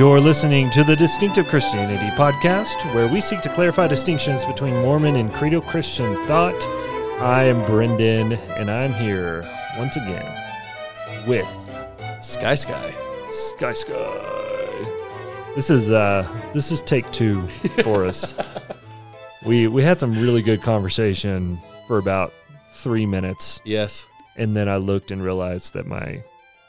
You're listening to the Distinctive Christianity podcast, where we seek to clarify distinctions between Mormon and Credo Christian thought. I am Brendon, and I'm here once again with Sky Sky. Sky Sky. This is uh this is take two for us. we we had some really good conversation for about three minutes, Yes. and then I looked and realized that my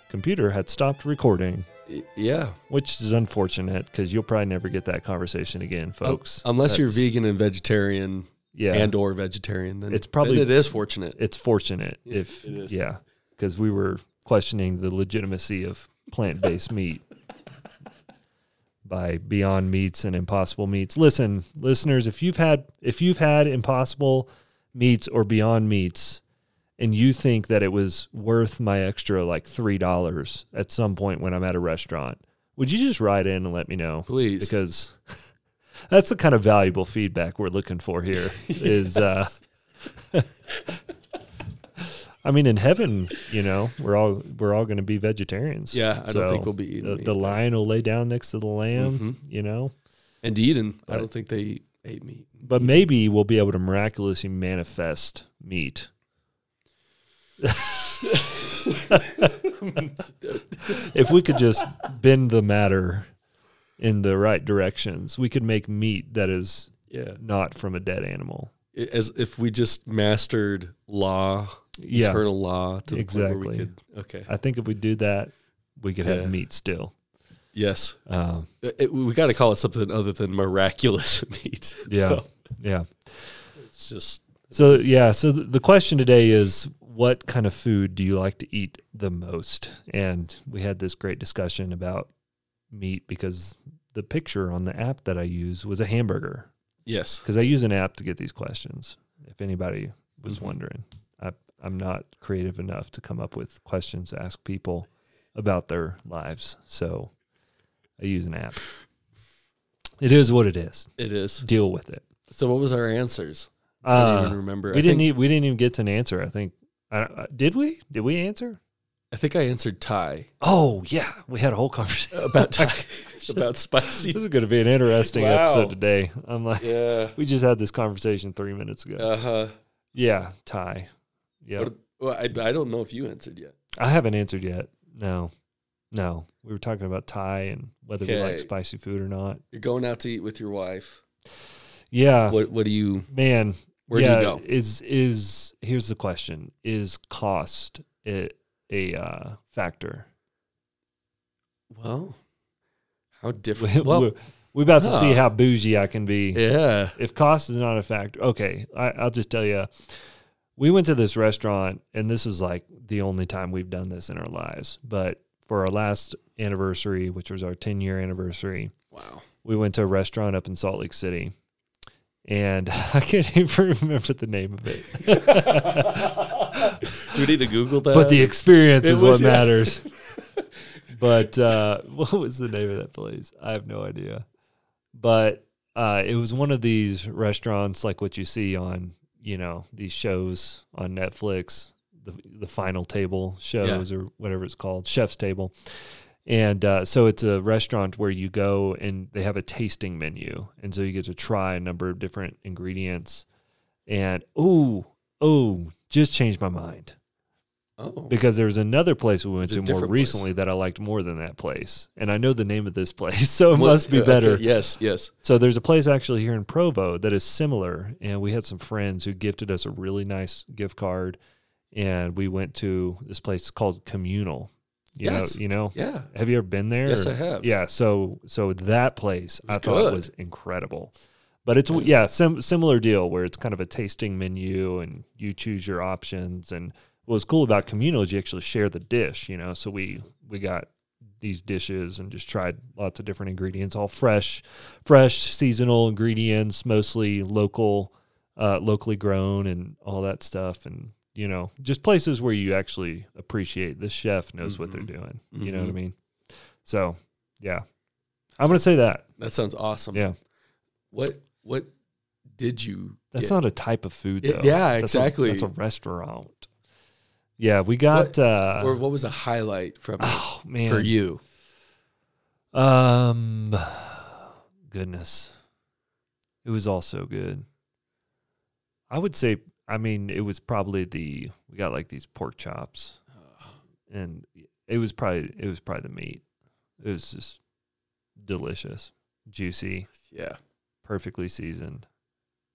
computer had stopped recording. Y- Yeah. which is unfortunate because you'll probably never get that conversation again, folks. Oh, Unless you're vegan and vegetarian yeah, and or vegetarian, then It's probably- then it is fortunate. it's fortunate Yeah, if it is. yeah, because we were questioning the legitimacy of plant-based meat by Beyond Meats and Impossible Meats. Listen, listeners, if you've had if you've had Impossible Meats or Beyond Meats. And you think that it was worth my extra like three dollars at some point when I'm at a restaurant? Would you just write in and let me know? Please. because that's the kind of valuable feedback we're looking for here is uh I mean in heaven, you know, we're all we're all going to be vegetarians. yeah, I So, don't think we'll be eating the, meat. the lion will lay down next to the lamb, Mhm. you know. and Eden, I don't think they ate meat. But maybe we'll be able to miraculously manifest meat. If we could just bend the matter in the right directions, we could make meat that is Yeah. not from a dead animal. As if we just mastered law, Yeah, eternal law to the point where Exactly. we could okay. I think if we do that, we could Yeah. have meat still. Yes. Um, It- it- we got to call it something other than miraculous meat. yeah, So, yeah. it's just So yeah, so th- the question today is, what kind of food do you like to eat the most? And we had this great discussion about meat because the picture on the app that I use was a hamburger. yes. Because I use an app to get these questions. If anybody was Mhm. wondering, I, I'm not creative enough to come up with questions to ask people about their lives, so I use an app. It is what it is. It is. Deal with it. So what was our answers? I don't Uh, even remember. we I didn't. think, e- we didn't even get to an answer. I think. Uh, did we? Did we answer? I think I answered Thai Oh yeah, we had a whole conversation about Thai about spicy. This is going to be an interesting Wow. episode today. I'm like, Yeah. we just had this conversation three minutes ago. Uh huh. yeah, Thai. Yeah, Well, I, I don't know if you answered yet. I haven't answered yet. No, no. We were talking about Thai and whether we like spicy food or not. You're going out to eat with your wife. Yeah, What What do you? man. Where do yeah, you go? Is is here's the question: Is cost a, a uh, factor? Well, how different? Well, we're about to see how bougie I can be. yeah. if cost is not a factor, okay, I, I'll just tell you, we went to this restaurant, and this is like the only time we've done this in our lives. But for our last anniversary, which was our 10 year anniversary, Wow. we went to a restaurant up in Salt Lake City. And I can't even remember the name of it. Do we need to Google that? but the experience It is was- what yeah. matters. but uh, what was the name of that place? I have no idea. But uh, it was one of these restaurants like what you see on you know these shows on Netflix, the the Final Table shows or whatever it's called, Chef's Table. And uh, so it's a restaurant where you go and they have a tasting menu, and so you get to try a number of different ingredients. And oh, oh, just changed my mind oh, because there was another place we went It's to more different place. recently that I liked more than that place, and I know the name of this place, so it What- must be okay, better. Yes. Yes. So there's a place actually here in Provo that is similar, and we had some friends who gifted us a really nice gift card, and we went to this place called Communal. You Yes. know, you know. Yeah. Have you ever been there? Yes, I have. Yeah, so so that place I thought good. was incredible. But it's Yeah. yeah, sim- similar deal where it's kind of a tasting menu and you choose your options. And what was cool about communal is you actually share the dish. You know, so we we got these dishes and just tried lots of different ingredients, all fresh, fresh seasonal ingredients, mostly local, uh, locally grown, and all that stuff. And you know, just places where you actually appreciate this chef knows what they're Mhm. doing. You know what I Mhm. mean? So, yeah, I'm gonna say that. That sounds awesome. Yeah, What What did you? that's get? not a type of food though. yeah, That's a- exactly. that's a restaurant. Yeah, we got. uh or what was a highlight from Oh man, for you? Um, goodness, it was all so good. I would say, I mean, it was probably the we got like these pork chops, and it was probably it was probably the meat. It was just delicious, juicy, Yeah. perfectly seasoned.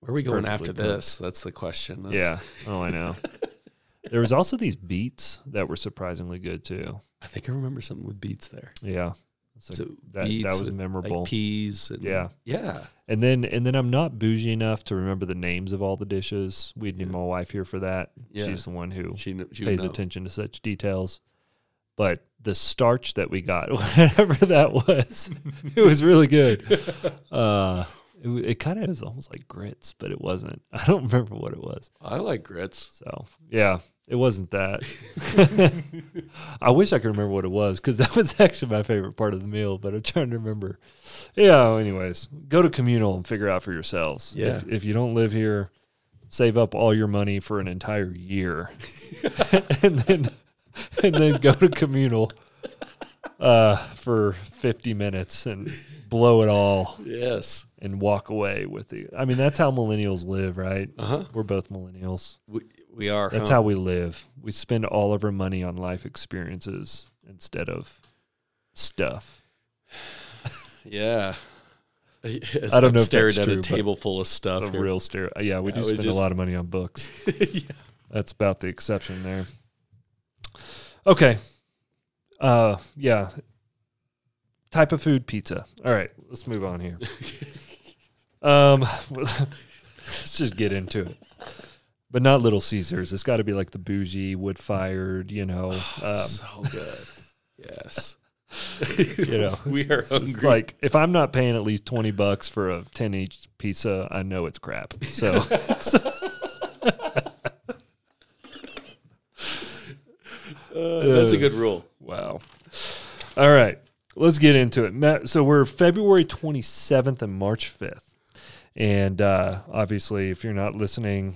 Where are we going Perfectly after cooked. this? That's the question. That's- Yeah. Oh, I know. there was also these beets that were surprisingly good too. I think I remember something with beets there. Yeah. So, So that that was memorable. Like peas. And, Yeah. Yeah. and then and then I'm not bougie enough to remember the names of all the dishes. We'd need Yeah. my wife here for that. Yeah. She's the one who She, she pays attention to such details. But the starch that we got, whatever that was, it was really good. Uh, it, it kind of is almost like grits, but it wasn't. I don't remember what it was. I like grits. So yeah, it wasn't that. I wish I could remember what it was because that was actually my favorite part of the meal. But I'm trying to remember. Yeah. Anyways, go to communal and figure out for yourselves. Yeah. If, if you don't live here, save up all your money for an entire year, and then and then go to communal uh, for 50 minutes and blow it all Yes. and walk away with the. I mean, that's how millennials live, right? Uh huh. We're both millennials. We, we are. That's huh? how we live. We spend all of our money on life experiences instead of stuff. Yeah. As I don't I'm know if that's at true, a table full of stuff. A real stereo. Yeah, we Yeah, do we spend just- a lot of money on books. yeah. That's about the exception there. Okay. Uh, yeah. Type of food, pizza. All right, let's move on here. um, let's just get into it. But not Little Caesars. It's got to be like the bougie, wood fired. You know, um, so good. Yes. you know, we are It's hungry. like if I'm not paying at least twenty bucks for a ten inch pizza, I know it's crap. So Uh, that's a good rule. Wow. All right, let's get into it. Matt, So we're February 27th and March 5th, and uh, obviously, if you're not listening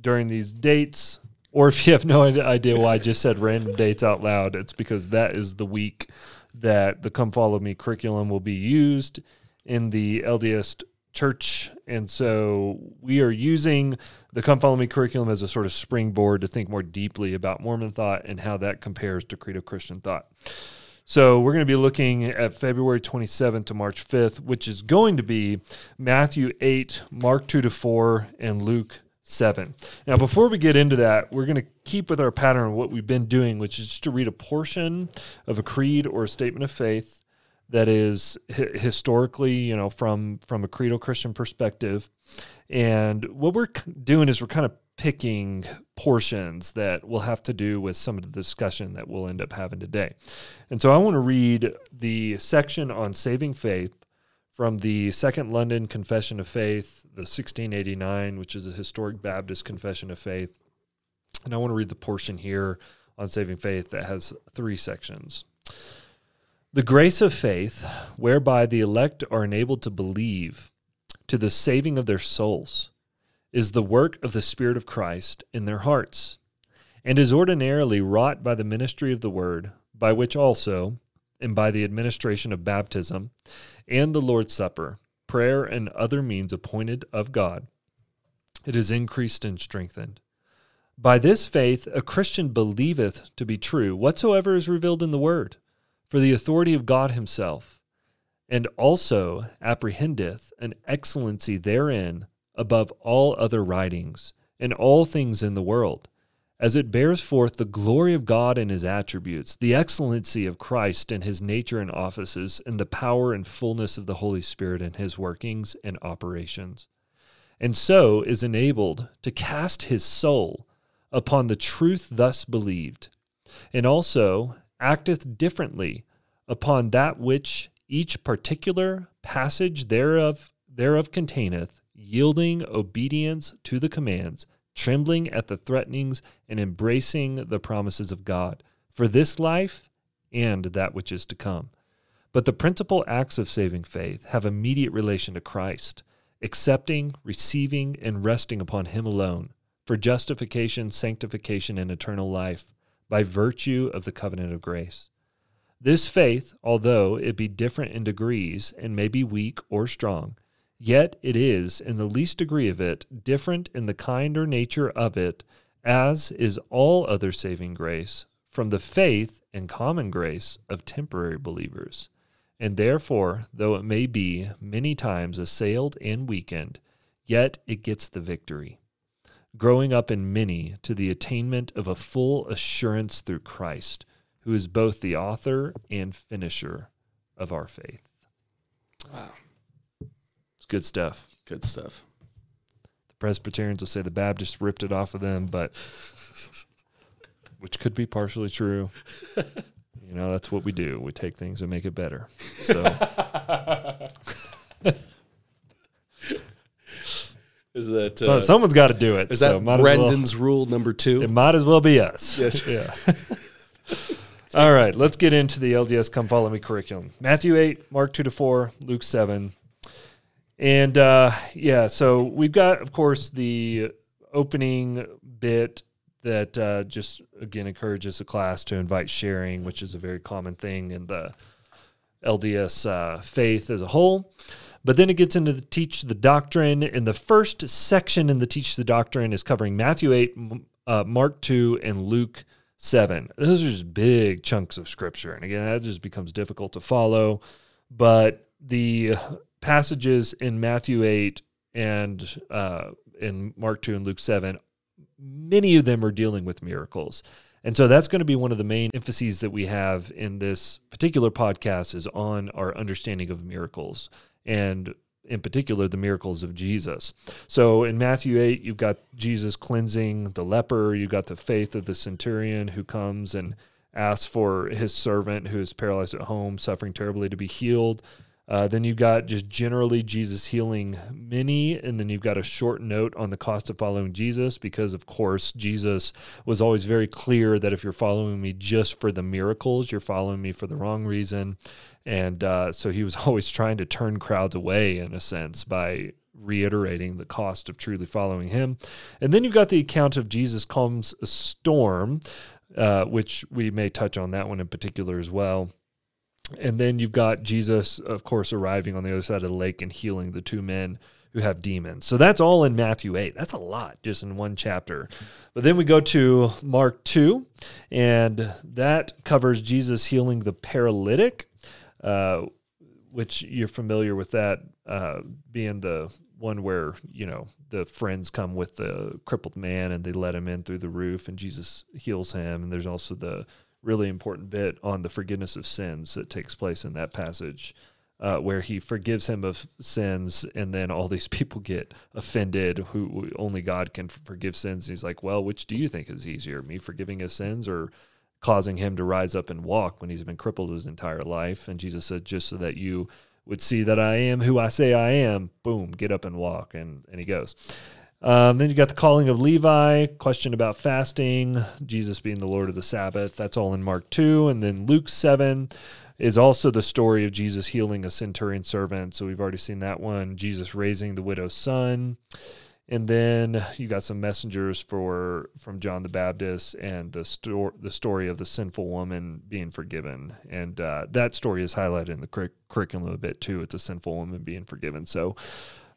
during these dates, or if you have no idea why I just said random dates out loud, it's because that is the week that the Come Follow Me curriculum will be used in the LDS church. And so we are using the Come Follow Me curriculum as a sort of springboard to think more deeply about Mormon thought and how that compares to Credo Christian thought. So we're going to be looking at February 27th to March 5th, which is going to be Matthew 8, Mark 2 to 4, and Luke 7. Now, before we get into that, we're going to keep with our pattern of what we've been doing, which is to read a portion of a creed or a statement of faith that is hi- historically, you know, from from a credo Christian perspective. And what we're doing is we're kind of picking portions that will have to do with some of the discussion that we'll end up having today. And so I want to read the section on saving faith from the Second London Confession of Faith, the 1689, which is a historic Baptist confession of faith. And I want to read the portion here on saving faith that has three sections. The grace of faith, whereby the elect are enabled to believe to the saving of their souls, is the work of the Spirit of Christ in their hearts, and is ordinarily wrought by the ministry of the Word, by which also, and by the administration of baptism, and the Lord's Supper, prayer, and other means appointed of God, it is increased and strengthened. By this faith, a Christian believeth to be true whatsoever is revealed in the Word, for the authority of God Himself, and also apprehendeth an excellency therein above all other writings and all things in the world, as it bears forth the glory of God and His attributes, the excellency of Christ and His nature and offices, and the power and fullness of the Holy Spirit and His workings and operations. And so is enabled to cast his soul upon the truth thus believed, and also acteth differently upon that which each particular passage thereof thereof containeth, yielding obedience to the commands, trembling at the threatenings, and embracing the promises of God for this life and that which is to come. But the principal acts of saving faith have immediate relation to Christ accepting, receiving, and resting upon Him alone for justification, sanctification, and eternal life by virtue of the covenant of grace. This faith, although it be different in degrees and may be weak or strong, yet it is, in the least degree of it, different in the kind or nature of it, as is all other saving grace, from the faith and common grace of temporary believers. And therefore, though it may be many times assailed and weakened, yet it gets the victory, growing up in many to the attainment of a full assurance through Christ, who is both the author and finisher of our faith. Wow. It's good stuff. Good stuff. The Presbyterians will say the Baptists ripped it off of them, but which could be partially true. You know, that's what we do. We take things and make it better. So Is that So uh, someone's got to do it. is so that as well- Brendon's rule number two? it might as well be us. Yes. Yeah. All right, let's get into the LDS Come Follow Me curriculum. Matthew 8, Mark 2 to 4, Luke 7. And uh, yeah, so we've got, of course, the opening bit that uh, just, again, encourages the class to invite sharing, which is a very common thing in the LDS uh, faith as a whole. But then it gets into the teach the doctrine. And the first section in the teach the doctrine is covering Matthew 8, uh, Mark 2, and Luke 7. Those are just big chunks of scripture. And again, that just becomes difficult to follow. But the passages in Matthew 8 and uh, in Mark 2 and Luke 7, many of them are dealing with miracles. And so that's going to be one of the main emphases that we have in this particular podcast is on our understanding of miracles and in particular the miracles of Jesus. So in Matthew 8 you've got Jesus cleansing the leper, you've got the faith of the centurion who comes and asks for his servant who is paralyzed at home suffering terribly to be healed. Uh, then you've got just generally Jesus healing many, and then you've got a short note on the cost of following Jesus because, of course, Jesus was always very clear that if you're following me just for the miracles, you're following me for the wrong reason. And uh, so he was always trying to turn crowds away, in a sense, by reiterating the cost of truly following him. And then you've got the account of Jesus calms a storm, uh, which we may touch on that one in particular as well. And then you've got Jesus, of course, arriving on the other side of the lake and healing the two men who have demons. So that's all in Matthew 8. That's a lot just in one chapter. But then we go to Mark 2, and that covers Jesus healing the paralytic, uh, which you're familiar with that uh, being the one where, you know, the friends come with the crippled man and they let him in through the roof and Jesus heals him. And there's also the really important bit on the forgiveness of sins that takes place in that passage, uh, where he forgives him of sins, and then all these people get offended. Who only God can forgive sins. He's like, "Well, which do you think is easier, me forgiving his sins or causing him to rise up and walk when he's been crippled his entire life?" And Jesus said, "Just so that you." Would see that I am who I say I am. Boom, get up and walk, and and he goes. Um, then you got the calling of Levi, question about fasting, Jesus being the Lord of the Sabbath. That's all in Mark 2. And then Luke 7 is also the story of Jesus healing a centurion servant. So we've already seen that one. Jesus raising the widow's son. And then you got some messengers for from John the Baptist and the story the story of the sinful woman being forgiven, and uh, that story is highlighted in the curric- curriculum a bit too. It's a sinful woman being forgiven. So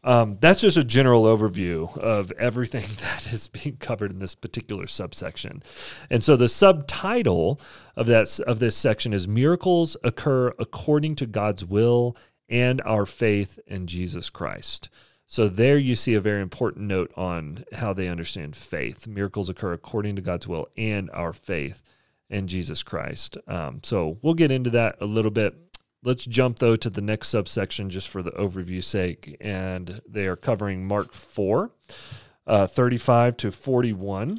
um, that's just a general overview of everything that is being covered in this particular subsection. And so the subtitle of that of this section is miracles occur according to God's will and our faith in Jesus Christ. So there you see a very important note on how they understand faith. Miracles occur according to God's will and our faith in Jesus Christ. Um, so we'll get into that a little bit Let's jump though to the next subsection just for the overview sake, and they are covering Mark 4, uh, 35 to 41,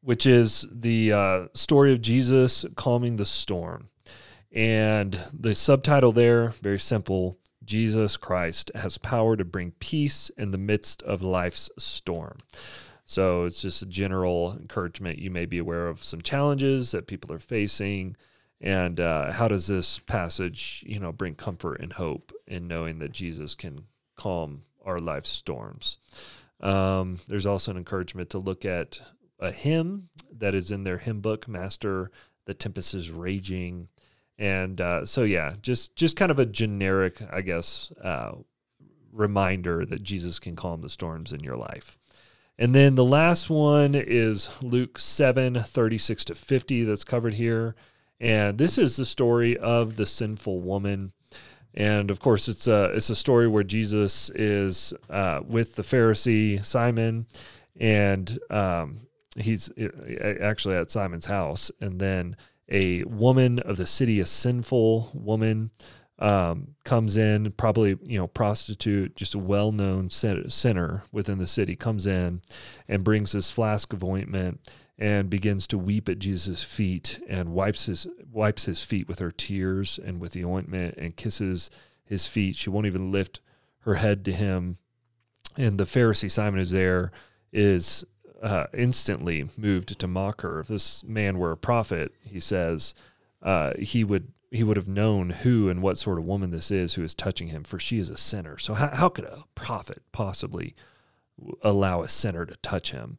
which is the uh, story of Jesus calming the storm. And the subtitle there, very simple Jesus Christ has power to bring peace in the midst of life's storm. So it's just a general encouragement. You may be aware of some challenges that people are facing and uh, how does this passage, you know, bring comfort and hope in knowing that Jesus can calm our life's storms? Um, there's also an encouragement to look at a hymn that is in their hymn book, Master, the tempest is raging. And uh, so, yeah, just just kind of a generic, I guess, uh, reminder that Jesus can calm the storms in your life. And then the last one is Luke 7 36 to 50, that's covered here. And this is the story of the sinful woman. And of course, it's a, it's a story where Jesus is uh, with the Pharisee Simon, and um, he's actually at Simon's house. And then a woman of the city, a sinful woman, um, comes in, probably you know prostitute, just a well-known sinner within the city, comes in and brings this flask of ointment and begins to weep at Jesus' feet and wipes his wipes his feet with her tears and with the ointment and kisses his feet. She won't even lift her head to him. And the Pharisee Simon is there, is uh, instantly moved to mock her. If this man were a prophet, he says, uh, he would he would have known who and what sort of woman this is who is touching him, for she is a sinner. So how, how could a prophet possibly allow a sinner to touch him?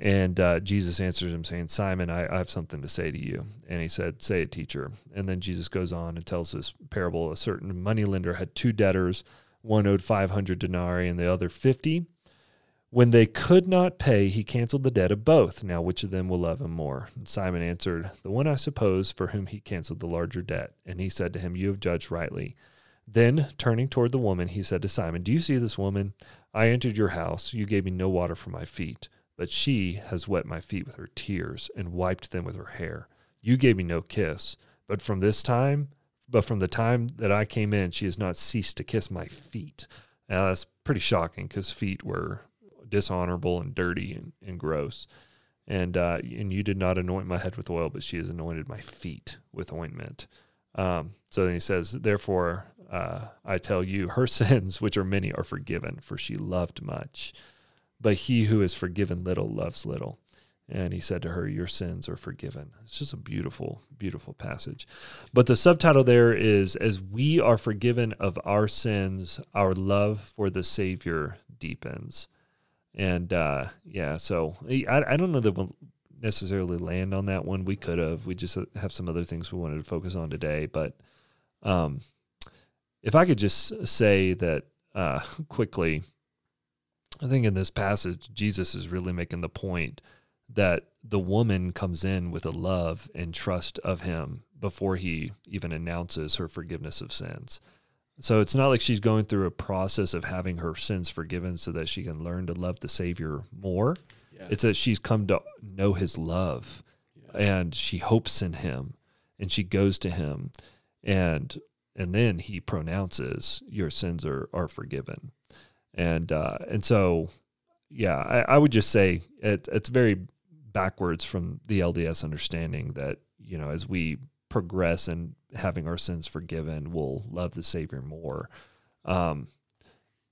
And uh, Jesus answers him, saying, Simon, I, I, have something to say to you. And he said, Say it, teacher. And then Jesus goes on and tells this parable. A certain moneylender had two debtors. One owed 500 denarii and the other 50. When they could not pay, he canceled the debt of both. Now, which of them will love him more? And Simon answered, The one, I suppose, for whom he canceled the larger debt. And he said to him, You have judged rightly. Then, turning toward the woman, he said to Simon, Do you see this woman? I entered your house. You gave me no water for my feet, but she has wet my feet with her tears and wiped them with her hair. You gave me no kiss, but from this time, but from the time that I came in, she has not ceased to kiss my feet. Now, that's pretty shocking because feet were dishonorable and dirty and, and gross. And uh, and you did not anoint my head with oil, but she has anointed my feet with ointment. Um, so then he says, Therefore, uh, I tell you, her sins, which are many, are forgiven, for she loved much. But he who is forgiven little loves little. And he said to her, Your sins are forgiven. It's just a beautiful, beautiful passage. But the subtitle there is As we are forgiven of our sins, our love for the Savior deepens. And uh, yeah, so I, I don't know that we'll necessarily land on that one. We could have. We just have some other things we wanted to focus on today. But um, if I could just say that uh, quickly, I think in this passage, Jesus is really making the point that the woman comes in with a love and trust of him before he even announces her forgiveness of sins. So it's not like she's going through a process of having her sins forgiven so that she can learn to love the Savior more. Yeah. It's that she's come to know his love yeah. and she hopes in him and she goes to him and and then he pronounces your sins are, are forgiven. And uh, and so yeah, I, I would just say it, it's very backwards from the LDS understanding that, you know, as we progress and having our sins forgiven, we'll love the Savior more. Um,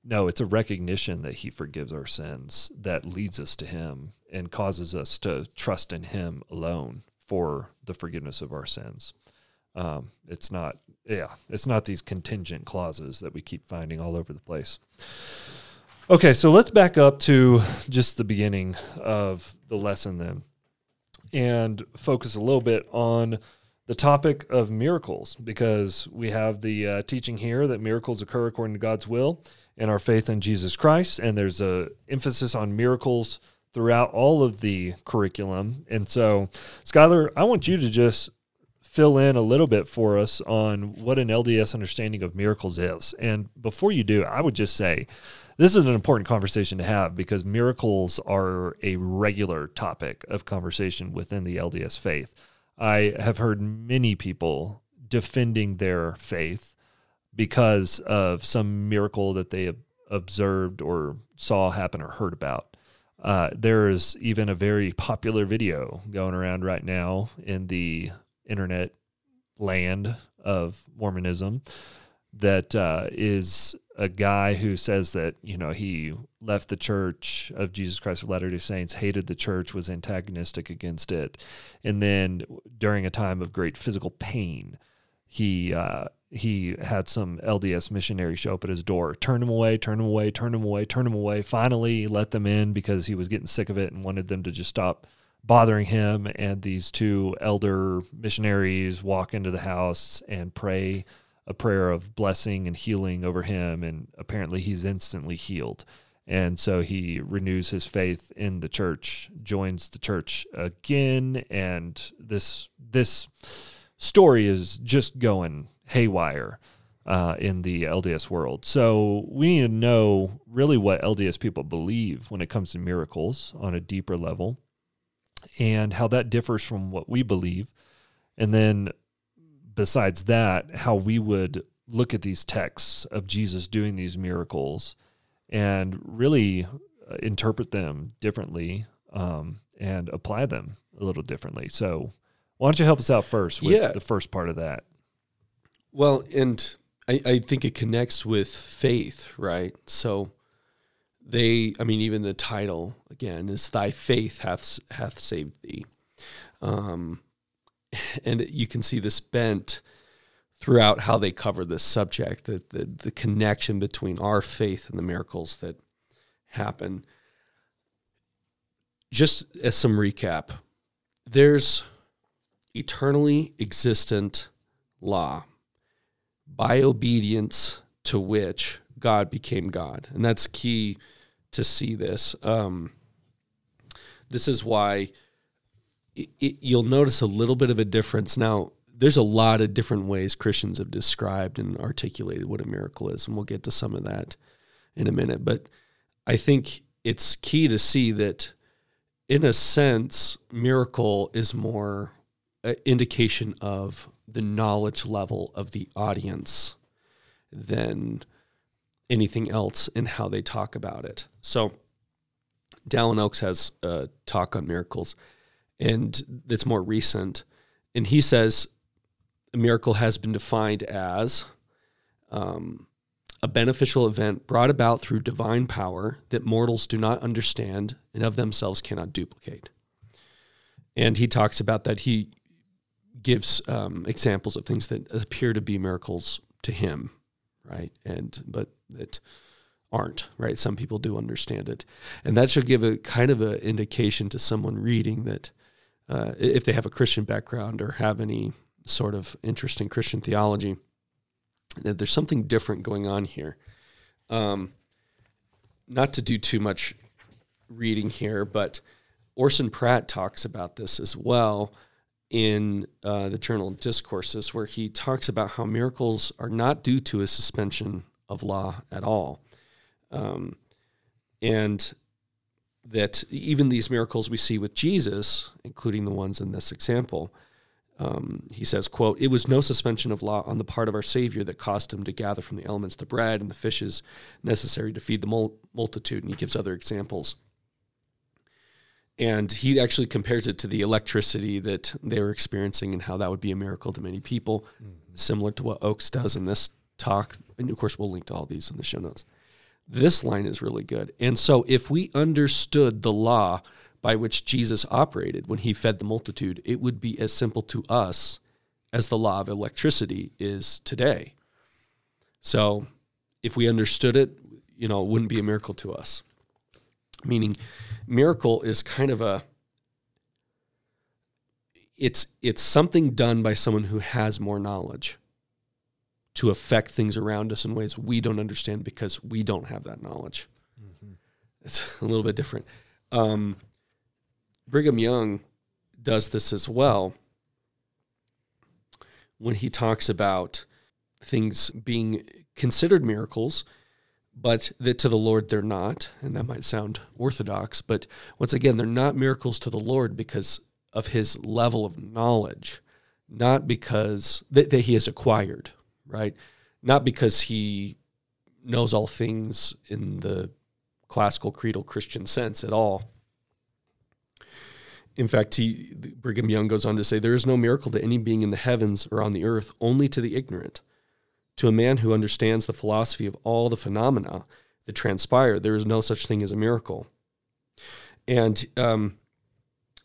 no, it's a recognition that He forgives our sins that leads us to Him and causes us to trust in Him alone for the forgiveness of our sins. Um, it's not, yeah, it's not these contingent clauses that we keep finding all over the place. Okay, so let's back up to just the beginning of the lesson then and focus a little bit on the topic of miracles because we have the uh, teaching here that miracles occur according to God's will and our faith in Jesus Christ and there's a emphasis on miracles throughout all of the curriculum. And so, Skyler, I want you to just fill in a little bit for us on what an LDS understanding of miracles is. And before you do, I would just say this is an important conversation to have because miracles are a regular topic of conversation within the LDS faith. I have heard many people defending their faith because of some miracle that they observed or saw happen or heard about. Uh, there is even a very popular video going around right now in the internet land of Mormonism that uh, is a guy who says that you know he left the Church of Jesus Christ of Latter Day Saints, hated the church, was antagonistic against it, and then during a time of great physical pain, he uh, he had some LDS missionary show up at his door, turn him away, turn him away, turn him away, turn him away. Finally, let them in because he was getting sick of it and wanted them to just stop bothering him. And these two elder missionaries walk into the house and pray a prayer of blessing and healing over him. And apparently, he's instantly healed. And so he renews his faith in the church, joins the church again, and this this story is just going haywire uh, in the LDS world. So we need to know really what LDS people believe when it comes to miracles on a deeper level, and how that differs from what we believe, and then besides that, how we would look at these texts of Jesus doing these miracles and really uh, interpret them differently um, and apply them a little differently. So, why don't you help us out first with Yeah. the first part of that? Well, and I, I think it connects with faith, right? So they, I mean, even the title again is "Thy faith hath hath saved thee," um, and you can see this bent throughout how they cover this subject, the, the the connection between our faith and the miracles that happen. Just as some recap, there's eternally existent law by obedience to which God became God. And that's key to see this. Um, this is why it, it, you'll notice a little bit of a difference. Now, there's a lot of different ways Christians have described and articulated what a miracle is, and we'll get to some of that in a minute. But I think it's key to see that, in a sense, miracle is more an indication of the knowledge level of the audience than anything else in how they talk about it. So, Dallin Oaks has a talk on miracles, and that's more recent. And he says a miracle has been defined as um, a beneficial event brought about through divine power that mortals do not understand and of themselves cannot duplicate. And he talks about that. He gives um, examples of things that appear to be miracles to him, right? And but that aren't, right? Some people do understand it, and that should give a kind of an indication to someone reading that uh, if they have a Christian background or have any sort of interest in Christian theology, that there's something different going on here. Um, not to do too much reading here, but Orson Pratt talks about this as well in uh, the Journal of Discourses, where he talks about how miracles are not due to a suspension of law at all. Um, and that even these miracles we see with Jesus, including the ones in this example, um, he says, quote, it was no suspension of law on the part of our Savior that caused him to gather from the elements the bread and the fishes necessary to feed the mul- multitude. And he gives other examples. And he actually compares it to the electricity that they were experiencing and how that would be a miracle to many people, similar to what Oaks does in this talk. And of course, we'll link to all these in the show notes. This line is really good. And so, if we understood the law by which Jesus operated when he fed the multitude, it would be as simple to us as the law of electricity is today. So, if we understood it, you know, it wouldn't be a miracle to us. Meaning, miracle is kind of a it's it's something done by someone who has more knowledge to affect things around us in ways we don't understand because we don't have that knowledge. It's a little bit different. Um, Brigham Young does this as well when he talks about things being considered miracles, but that to the Lord they're not. And that might sound orthodox, but once again, they're not miracles to the Lord because of his level of knowledge, not because that, that he has acquired, right? Not because he knows all things in the classical creedal Christian sense at all. In fact, he, Brigham Young goes on to say, There is no miracle to any being in the heavens or on the earth, only to the ignorant. To a man who understands the philosophy of all the phenomena that transpire, there is no such thing as a miracle. And um,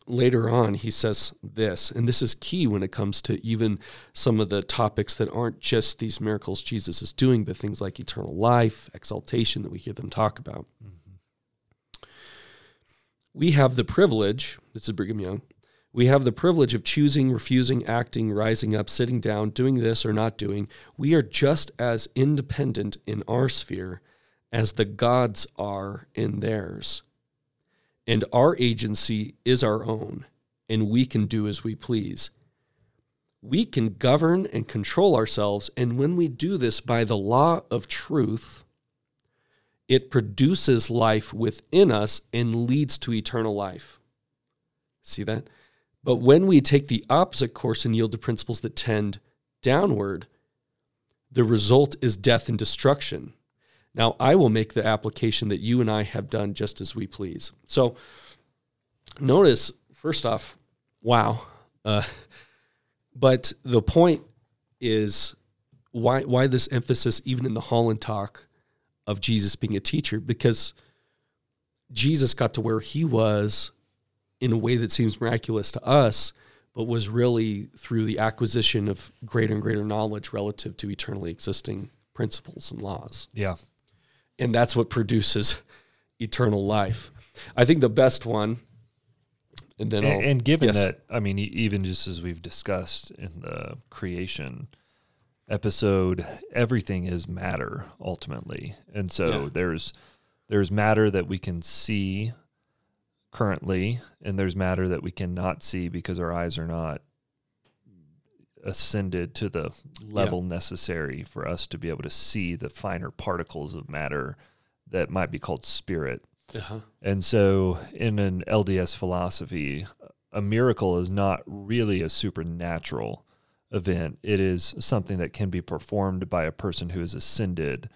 later on, he says this, and this is key when it comes to even some of the topics that aren't just these miracles Jesus is doing, but things like eternal life, exaltation that we hear them talk about. We have the privilege, this is Brigham Young, we have the privilege of choosing, refusing, acting, rising up, sitting down, doing this or not doing. We are just as independent in our sphere as the gods are in theirs. And our agency is our own, and we can do as we please. We can govern and control ourselves, and when we do this by the law of truth, it produces life within us and leads to eternal life. See that? But when we take the opposite course and yield to principles that tend downward, the result is death and destruction. Now, I will make the application that you and I have done just as we please. So, notice, first off, wow. Uh, but the point is why, why this emphasis, even in the Holland talk, of Jesus being a teacher because Jesus got to where he was in a way that seems miraculous to us, but was really through the acquisition of greater and greater knowledge relative to eternally existing principles and laws. Yeah. And that's what produces eternal life. I think the best one, and then And, and given yes. that, I mean, even just as we've discussed in the creation episode, everything is matter ultimately, and so Yeah. there's there's matter that we can see currently, and there's matter that we cannot see because our eyes are not ascended to the level necessary for us to be able to see the finer particles of matter that might be called spirit. uh-huh. And so, in an LDS philosophy, a miracle is not really a supernatural event. It is something that can be performed by a person who has ascended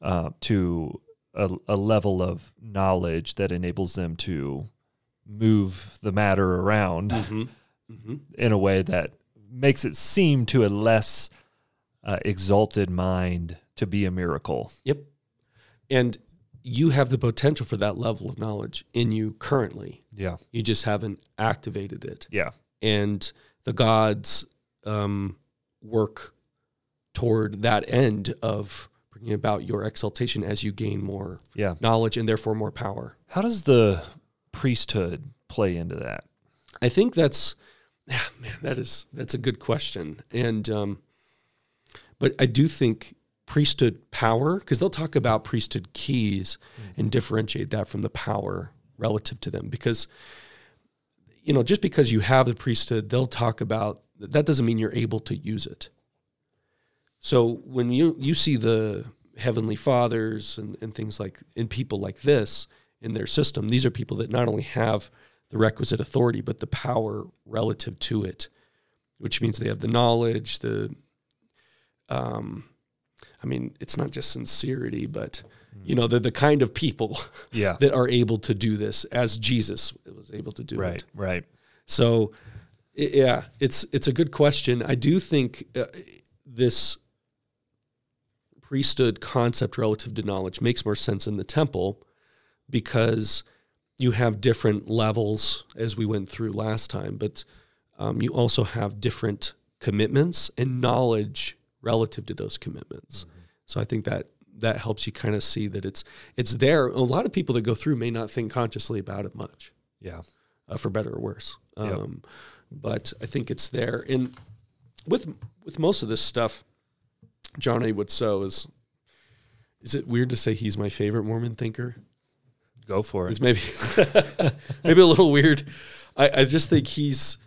uh, to a, a level of knowledge that enables them to move the matter around hmm hmm in a way that makes it seem to a less uh, exalted mind to be a miracle. Yep. And you have the potential for that level of knowledge in you currently. Yeah. You just haven't activated it. Yeah. And the gods um, work toward that end of bringing about your exaltation as you gain more Yeah. knowledge and therefore more power. How does the priesthood play into that? I think that's, yeah, man, that is that's a good question. And um, but I do think priesthood power because they'll talk about priesthood keys and differentiate that from the power relative to them. Because you know just because you have the priesthood they'll talk about that doesn't mean you're able to use it. So when you you see the heavenly fathers and, and things like and people like this in their system these are people that not only have the requisite authority but the power relative to it which means they have the knowledge the um i mean it's not just sincerity but you know they're the kind of people Yeah. that are able to do this as jesus was able to do right. it Right. so yeah it's it's a good question i do think uh, this priesthood concept relative to knowledge makes more sense in the temple because you have different levels as we went through last time, but um, you also have different commitments and knowledge relative to those commitments. So I think that that helps you kind of see that it's it's there. A lot of people that go through may not think consciously about it much, Yeah. uh, for better or worse. Yep. Um, But I think it's there. And with with most of this stuff, John A. Widtsoe is. Is it weird to say he's my favorite Mormon thinker? Go for It's it. maybe maybe a little weird. I, I just think he's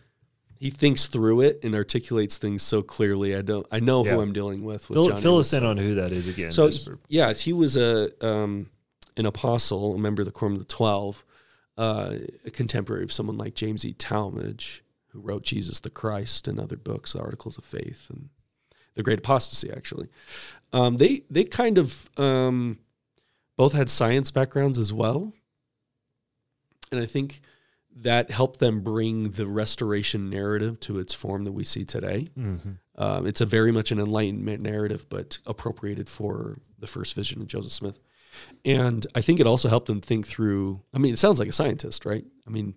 he thinks through it and articulates things so clearly. I don't I know Yeah. who I'm dealing with. with Fill, John A. fill us in on who that is again. So just for- yeah, he was a um, an apostle, a member of the Quorum of the Twelve, uh, a contemporary of someone like James E. Talmage, who wrote Jesus the Christ and other books, the Articles of Faith, and the Great Apostasy. Actually, um, they they kind of um, both had science backgrounds as well, and I think that helped them bring the restoration narrative to its form that we see today. Mhm. Um, it's a very much an enlightenment narrative, but appropriated for the first vision of Joseph Smith. And I think it also helped them think through. I mean, it sounds like a scientist, right? I mean,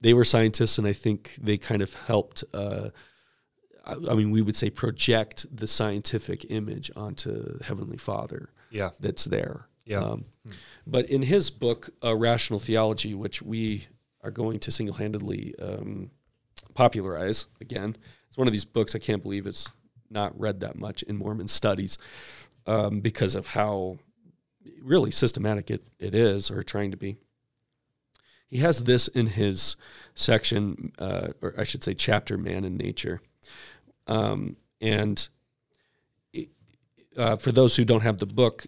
they were scientists, and I think they kind of helped. Uh, I, I mean, we would say project the scientific image onto Heavenly Father Yeah. that's there. Yeah. Um, but in his book, uh, Rational Theology, which we are going to single handedly um, popularize again, it's one of these books I can't believe it's not read that much in Mormon studies um, because of how really systematic it, it is or trying to be. He has this in his section, uh, or I should say, chapter Man and Nature. Um, and uh, for those who don't have the book,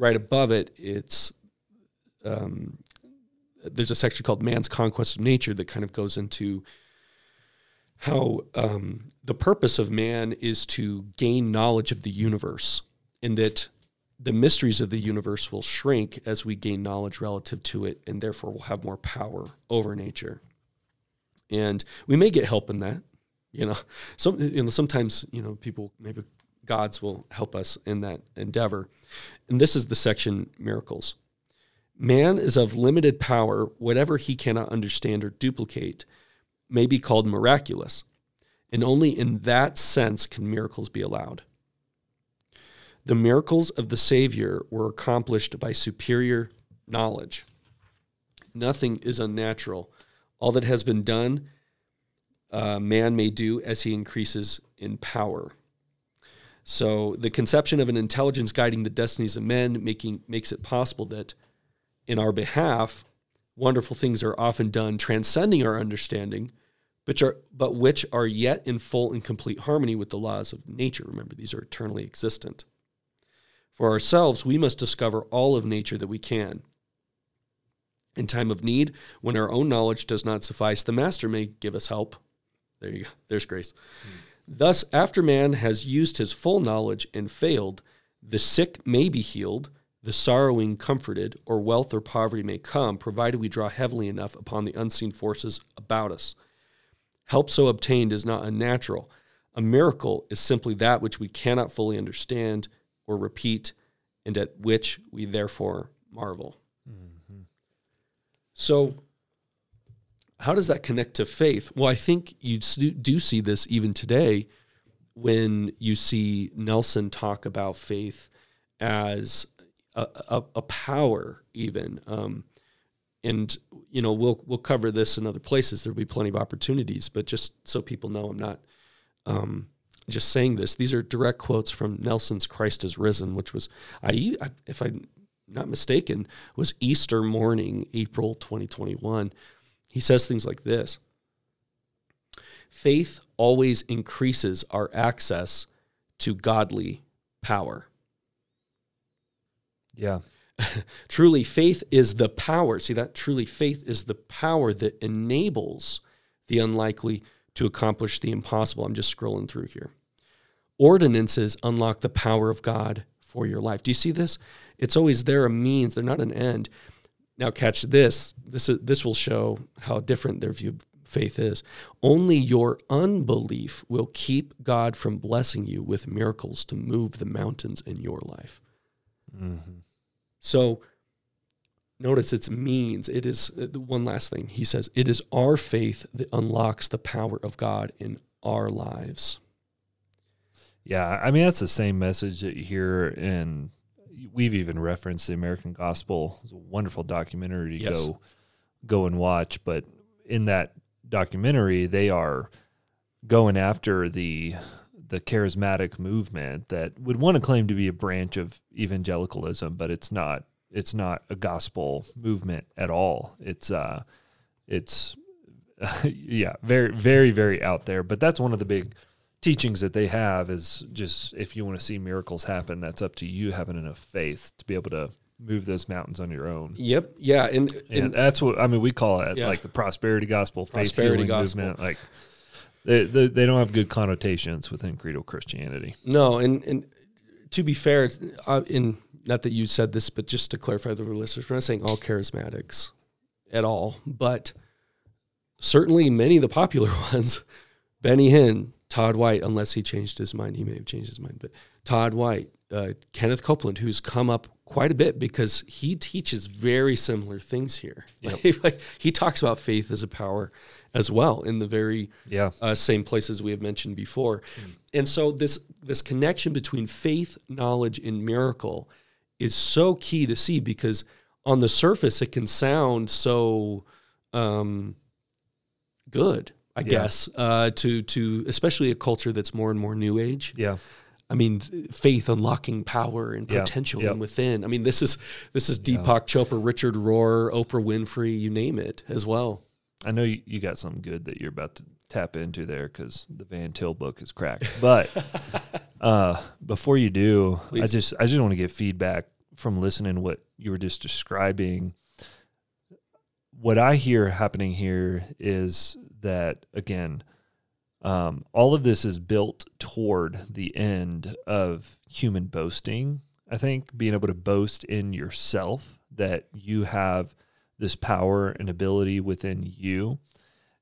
right above it, it's um, there's a section called Man's Conquest of Nature that kind of goes into how um, the purpose of man is to gain knowledge of the universe, and that the mysteries of the universe will shrink as we gain knowledge relative to it, and therefore we'll have more power over nature. And we may get help in that, you know. Some, you know, sometimes you know people maybe gods will help us in that endeavor. And this is the section miracles. Man is of limited power, whatever he cannot understand or duplicate may be called miraculous, and only in that sense can miracles be allowed. The miracles of the Savior were accomplished by superior knowledge. Nothing is unnatural. All that has been done, uh, man may do as he increases in power. So the conception of an intelligence guiding the destinies of men making makes it possible that in our behalf wonderful things are often done transcending our understanding which are but which are yet in full and complete harmony with the laws of nature. Remember these are eternally existent. For ourselves we must discover all of nature that we can. In time of need when our own knowledge does not suffice the master may give us help. There you go. There's grace. Mm. Thus, after man has used his full knowledge and failed, the sick may be healed, the sorrowing comforted, or wealth or poverty may come, provided we draw heavily enough upon the unseen forces about us. Help so obtained is not unnatural. A miracle is simply that which we cannot fully understand or repeat, and at which we therefore marvel. Mm-hmm. So, how does that connect to faith? Well, I think you do see this even today when you see Nelson talk about faith as a, a, a power, even. Um, and you know, we'll we'll cover this in other places. There'll be plenty of opportunities, but just so people know, I'm not um, just saying this. These are direct quotes from Nelson's "Christ is Risen," which was, I if I'm not mistaken, was Easter morning, April 2021 he says things like this Faith always increases our access to godly power. Yeah. truly, faith is the power. See that? Truly, faith is the power that enables the unlikely to accomplish the impossible. I'm just scrolling through here. Ordinances unlock the power of God for your life. Do you see this? It's always there a means, they're not an end. Now, catch this. This is, this will show how different their view of faith is. Only your unbelief will keep God from blessing you with miracles to move the mountains in your life. Mm-hmm. So, notice its means. It is uh, one last thing. He says, It is our faith that unlocks the power of God in our lives. Yeah, I mean, that's the same message that you hear in we've even referenced the American Gospel. It's a wonderful documentary to yes. go go and watch. But in that documentary, they are going after the the charismatic movement that would want to claim to be a branch of evangelicalism, but it's not. It's not a gospel movement at all. It's uh, it's yeah, very very very out there. But that's one of the big teachings that they have is just if you want to see miracles happen, that's up to you having enough faith to be able to move those mountains on your own. Yep. Yeah. And, and, and that's what I mean. We call it yeah. like the prosperity gospel, faith healing gospel. movement. Like they, they, they don't have good connotations within creedal Christianity. No. And and to be fair, uh, in not that you said this, but just to clarify the listeners, we're not saying all charismatics at all, but certainly many of the popular ones, Benny Hinn, Todd White, unless he changed his mind, he may have changed his mind, but Todd White, uh, Kenneth Copeland, who's come up quite a bit because he teaches very similar things here. Yep. like, he talks about faith as a power as well in the very yeah. uh, same places we have mentioned before. Mm. And so this this connection between faith, knowledge, and miracle is so key to see because on the surface it can sound so um, good, I Yeah. guess, uh, to to especially a culture that's more and more new age. Yeah. I mean, faith unlocking power and Yeah, potential yep. within. I mean, this is this is Deepak Chopra, Richard Rohr, Oprah Winfrey, you name it, as well. I know you, you got something good that you're about to tap into there because the Van Til book is cracked. But uh, before you do, I just I just want to get feedback from listening what you were just describing. What I hear happening here is that again, um, all of this is built toward the end of human boasting. I think being able to boast in yourself that you have this power and ability within you.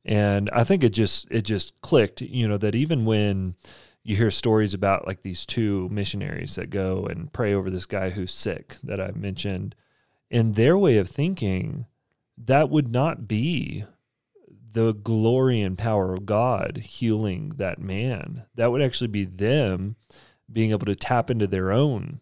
And I think it just it just clicked, you know, that even when you hear stories about like these two missionaries that go and pray over this guy who's sick that I mentioned, in their way of thinking, that would not be the glory and power of God healing that man. That would actually be them being able to tap into their own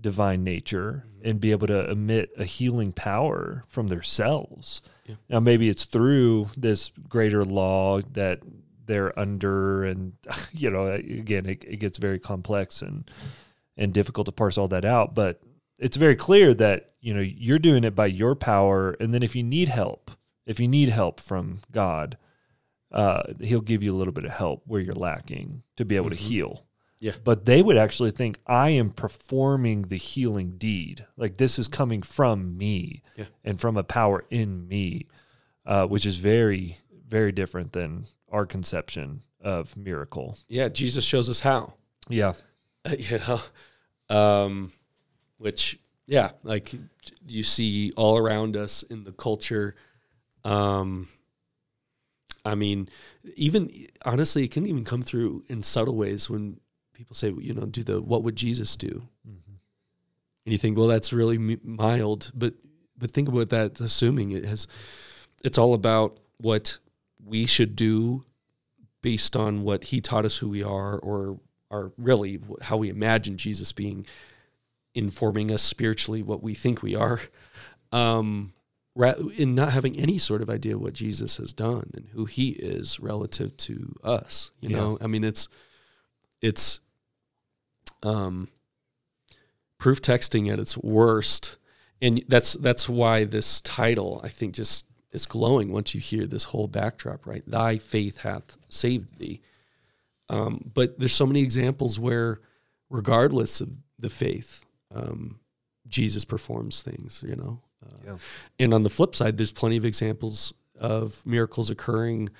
divine nature mm-hmm. and be able to emit a healing power from themselves. Yeah. Now, maybe it's through this greater law that they're under, and you know, again, it, it gets very complex and and difficult to parse all that out. But it's very clear that you know you're doing it by your power, and then if you need help, if you need help from God, uh, He'll give you a little bit of help where you're lacking to be able to Mhm. heal. Yeah. But they would actually think I am performing the healing deed. Like this is coming from me Yeah. and from a power in me, uh, which is very, very different than our conception of miracle. Yeah, Jesus shows us how. Yeah. you know, um, which yeah, like you see all around us in the culture. Um, I mean, even honestly, it can even come through in subtle ways when people say, you know, do the what would Jesus do? And you think, well, that's really mild, but but think about that. Assuming it has, it's all about what we should do based on what He taught us who we are, or are really how we imagine Jesus being, informing us spiritually what we think we are, um, in not having any sort of idea what Jesus has done and who He is relative to us. You Yeah. know, I mean, it's it's um, proof texting at its worst, and that's that's why this title I think just is glowing once you hear this whole backdrop. Right, thy faith hath saved thee. Um, but there's so many examples where, regardless of the faith, um, Jesus performs things. You know, uh, Yeah. and on the flip side, there's plenty of examples of miracles occurring.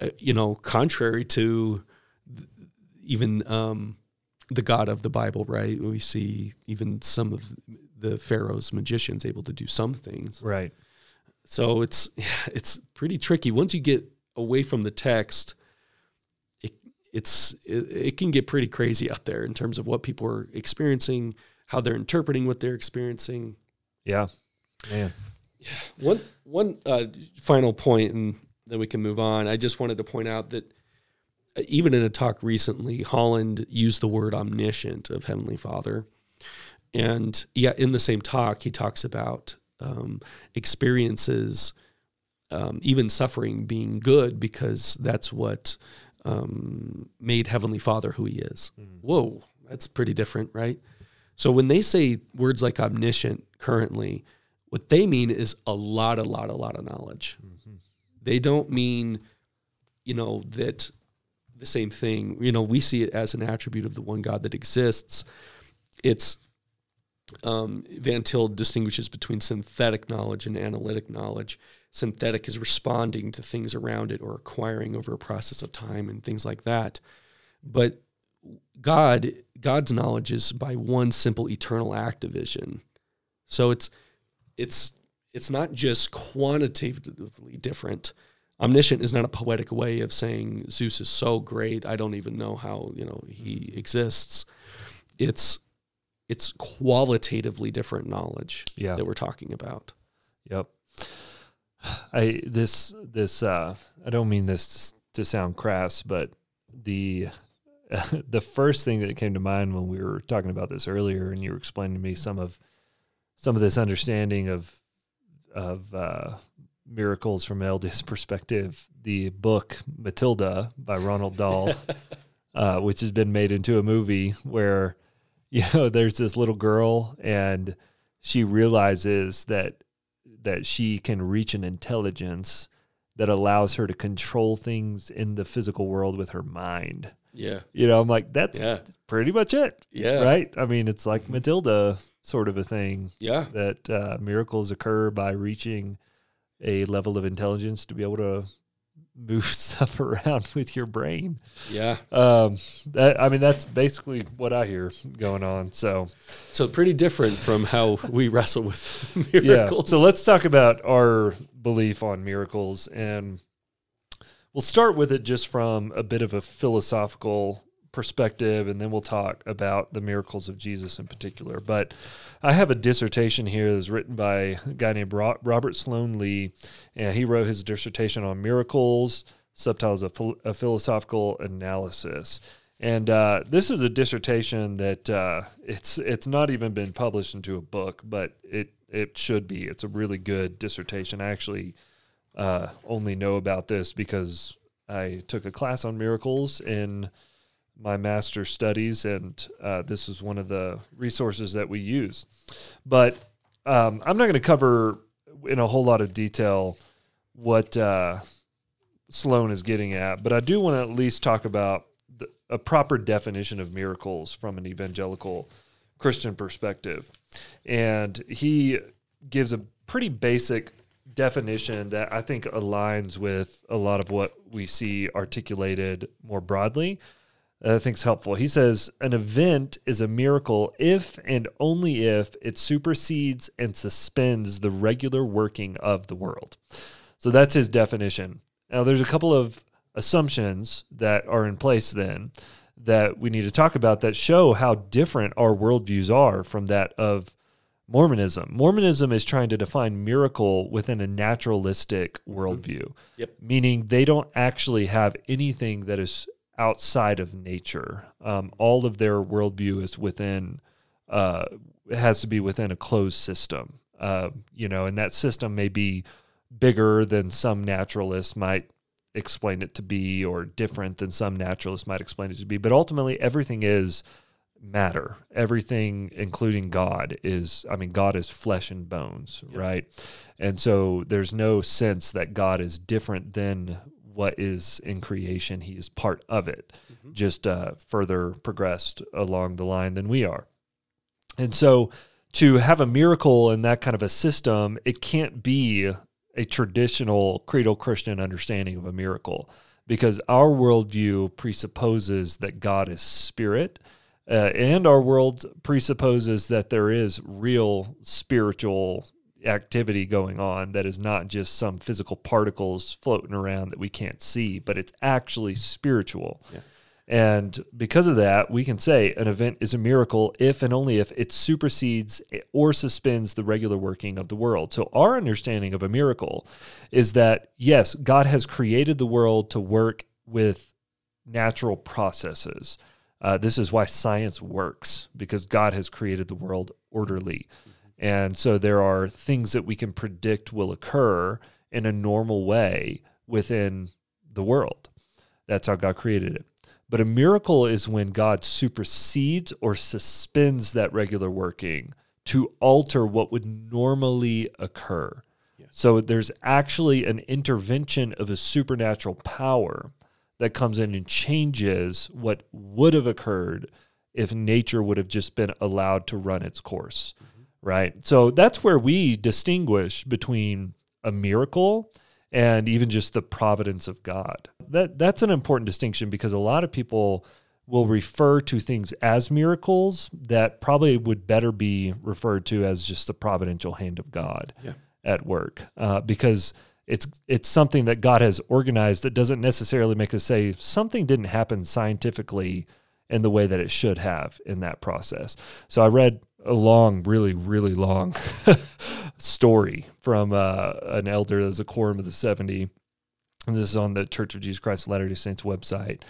Uh, you know, contrary to th- even um, the God of the Bible, right? We see even some of the Pharaoh's magicians able to do some things. Right. So it's it's pretty tricky once you get away from the text. It it's it, it can get pretty crazy out there in terms of what people are experiencing, how they're interpreting what they're experiencing. Yeah. Man. One one uh, final point, and then we can move on. I just wanted to point out that uh, even in a talk recently, Holland used the word omniscient of Heavenly Father, and yeah, in the same talk, he talks about um, experiences, um, even suffering, being good because that's what um, made Heavenly Father who He is. Whoa, that's pretty different, right? So when they say words like omniscient currently, what they mean is a lot, a lot, a lot of knowledge. They don't mean, you know, that the same thing. You know, we see it as an attribute of the one God that exists. It's um, Van Til distinguishes between synthetic knowledge and analytic knowledge. Synthetic is responding to things around it or acquiring over a process of time and things like that. But God, God's knowledge is by one simple eternal act of vision. So it's it's it's not just quantitatively different. Omniscient is not a poetic way of saying Zeus is so great I don't even know how you know he exists. It's it's qualitatively different knowledge Yeah. that we're talking about. Yep. I this this uh I don't mean this to sound crass, but the the first thing that came to mind when we were talking about this earlier, and you were explaining to me some of some of this understanding of of uh, miracles from LDS perspective, the book Matilda by Roald Dahl, uh, which has been made into a movie where you know there's this little girl and she realizes that that she can reach an intelligence that allows her to control things in the physical world with her mind. Yeah. You know, I'm like, that's Yeah. pretty much it, Yeah. right? I mean, it's like Matilda sort of a thing Yeah. that uh, miracles occur by reaching a level of intelligence to be able to move stuff around with your brain. Yeah. Um, that, I mean, that's basically what I hear going on. So, So pretty different from how we wrestle with yeah. miracles. So let's talk about our belief on miracles, and we'll start with it just from a bit of a philosophical perspective, and then we'll talk about the miracles of Jesus in particular. But I have a dissertation here that's written by a guy named Robert Sloan Lee, and he wrote his dissertation on miracles. Subtitles of a philosophical analysis. And uh, this is a dissertation that uh, it's it's not even been published into a book, but it it should be. It's a really good dissertation. I actually uh, only know about this because I took a class on miracles in my master's studies, and uh, this is one of the resources that we use. But um, I'm not going to cover in a whole lot of detail what uh, Sloan is getting at, but I do want to at least talk about the, a proper definition of miracles from an evangelical Christian perspective. And he gives a pretty basic definition that I think aligns with a lot of what we see articulated more broadly. That I think is helpful. He says an event is a miracle if and only if it supersedes and suspends the regular working of the world. So that's his definition. Now, there's a couple of assumptions that are in place then that we need to talk about that show how different our worldviews are from that of Mormonism. Mormonism is trying to define miracle within a naturalistic worldview, Yep. meaning they don't actually have anything that is outside of nature. Um, all of their worldview is within, uh, it has to be within a closed system, uh, you know, and that system may be bigger than some naturalists might explain it to be or different than some naturalists might explain it to be but ultimately everything is matter everything including god is i mean god is flesh and bones Yep. right and so there's no sense that god is different than what is in creation he is part of it Mhm. just uh, further progressed along the line than we are and so to have a miracle in that kind of a system, it can't be a traditional creedal Christian understanding of a miracle because our worldview presupposes that God is spirit. Uh, and our world presupposes that there is real spiritual activity going on that is not just some physical particles floating around that we can't see, but it's actually spiritual. Yeah. And because of that, we can say an event is a miracle if and only if it supersedes or suspends the regular working of the world. So, our understanding of a miracle is that, yes, God has created the world to work with natural processes. Uh, this is why science works, because God has created the world orderly. And so, there are things that we can predict will occur in a normal way within the world. That's how God created it. But a miracle is when God supersedes or suspends that regular working to alter what would normally occur. Yeah. So there's actually an intervention of a supernatural power that comes in and changes what would have occurred if nature would have just been allowed to run its course. Right? So that's where we distinguish between a miracle and even just the providence of God. That that's an important distinction because a lot of people will refer to things as miracles that probably would better be referred to as just the providential hand of God Yeah. at work, uh, because it's it's something that God has organized that doesn't necessarily make us say something didn't happen scientifically in the way that it should have in that process. So I read a long, really, really long story from uh, an elder that's a quorum of the 70. And this is on the Church of Jesus Christ of Latter day Saints website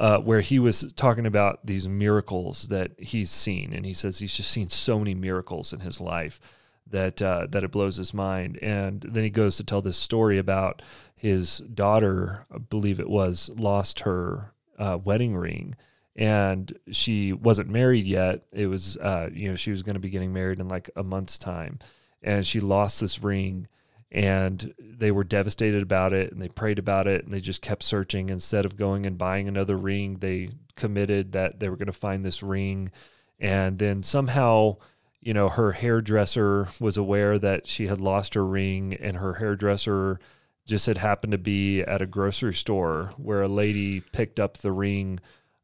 uh, where he was talking about these miracles that he's seen, and he says he's just seen so many miracles in his life that uh, that it blows his mind. And then he goes to tell this story about his daughter, I believe it was, lost her uh, wedding ring, and she wasn't married yet. It was, uh, you know, she was going to be getting married in like a month's time, and she lost this ring and they were devastated about it and they prayed about it and they just kept searching. Instead of going and buying another ring they committed that they were going to find this ring. And then somehow you know her hairdresser was aware that she had lost her ring and her hairdresser just had happened to be at a grocery store where a lady picked up the ring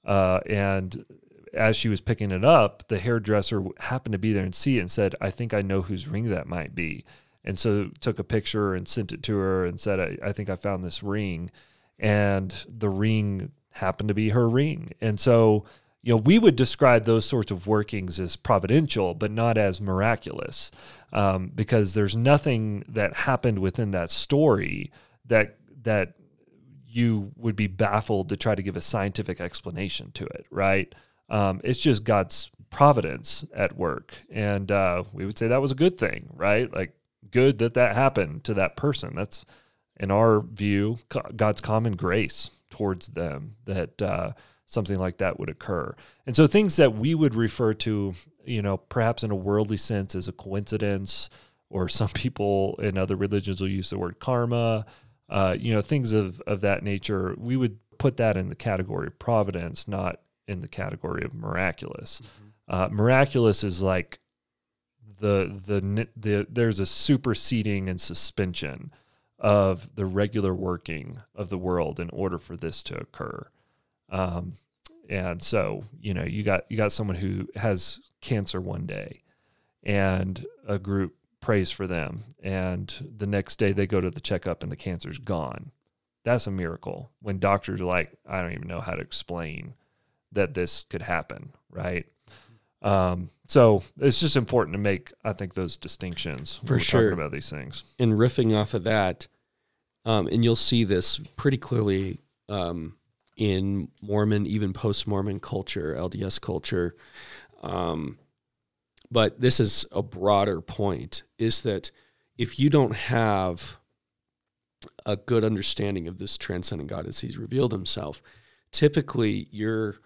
uh, and as she was picking it up the hairdresser happened to be there and see it and said i think i know whose ring that might be and so took a picture and sent it to her and said, I, I think I found this ring. And the ring happened to be her ring. And so, you know, we would describe those sorts of workings as providential, but not as miraculous, um, because there's nothing that happened within that story that that you would be baffled to try to give a scientific explanation to it, right? Um, it's just God's providence at work, and uh, we would say that was a good thing, right? Like good that that happened to that person. That's in our view God's common grace towards them that uh, something like that would occur. And so things that we would refer to, you know, perhaps in a worldly sense as a coincidence, or some people in other religions will use the word karma, uh, you know, things of, of that nature, we would put that in the category of providence, not in the category of miraculous. Mm-hmm. Uh, miraculous is like the the the there's a superseding and suspension of the regular working of the world in order for this to occur. Um, and so, you know, you got you got someone who has cancer one day, and a group prays for them, and the next day they go to the checkup and the cancer's gone. That's a miracle. When doctors are like, I don't even know how to explain that this could happen, right? Um, so it's just important to make, I think, those distinctions for sure about these things. And riffing off of that, um, and you'll see this pretty clearly um, in Mormon, even post-Mormon culture, LDS culture. Um, but this is a broader point: is that if you don't have a good understanding of this transcendent God as He's revealed Himself, typically you're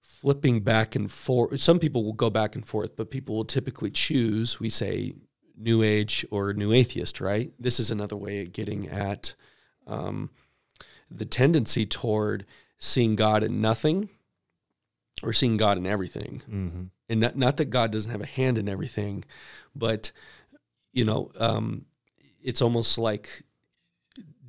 flipping back and forth. Some people will go back and forth, but people will typically choose, we say, New Age or New Atheist, right? This is another way of getting at um, the tendency toward seeing God in nothing or seeing God in everything. Mm-hmm. And not, not that God doesn't have a hand in everything, but, you know, um, it's almost like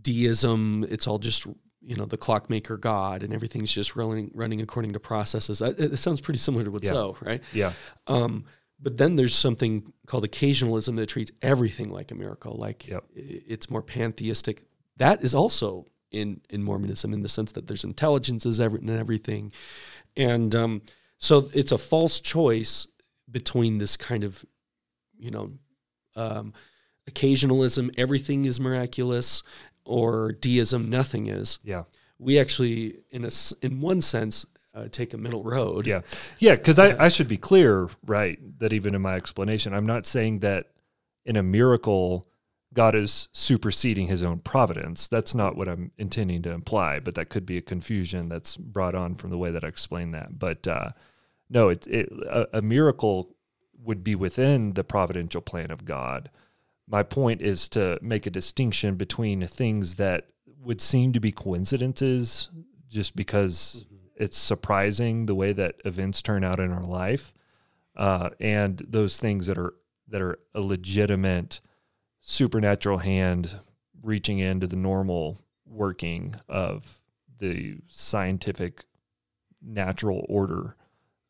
deism, it's all just you know the clockmaker god and everything's just running running according to processes. It, it sounds pretty similar to what's yeah. right? Yeah. Um, but then there's something called occasionalism that treats everything like a miracle like yep. it's more pantheistic. That is also in in mormonism in the sense that there's intelligences in everything. And um, so it's a false choice between this kind of you know um, occasionalism everything is miraculous or deism, nothing is. Yeah. We actually, in a in one sense, uh, take a middle road. Yeah, yeah. Because I, I should be clear, right? That even in my explanation, I'm not saying that in a miracle, God is superseding His own providence. That's not what I'm intending to imply. But that could be a confusion that's brought on from the way that I explain that. But uh, no, it, it a, a miracle would be within the providential plan of God my point is to make a distinction between things that would seem to be coincidences just because mm-hmm. it's surprising the way that events turn out in our life uh, and those things that are that are a legitimate supernatural hand reaching into the normal working of the scientific natural order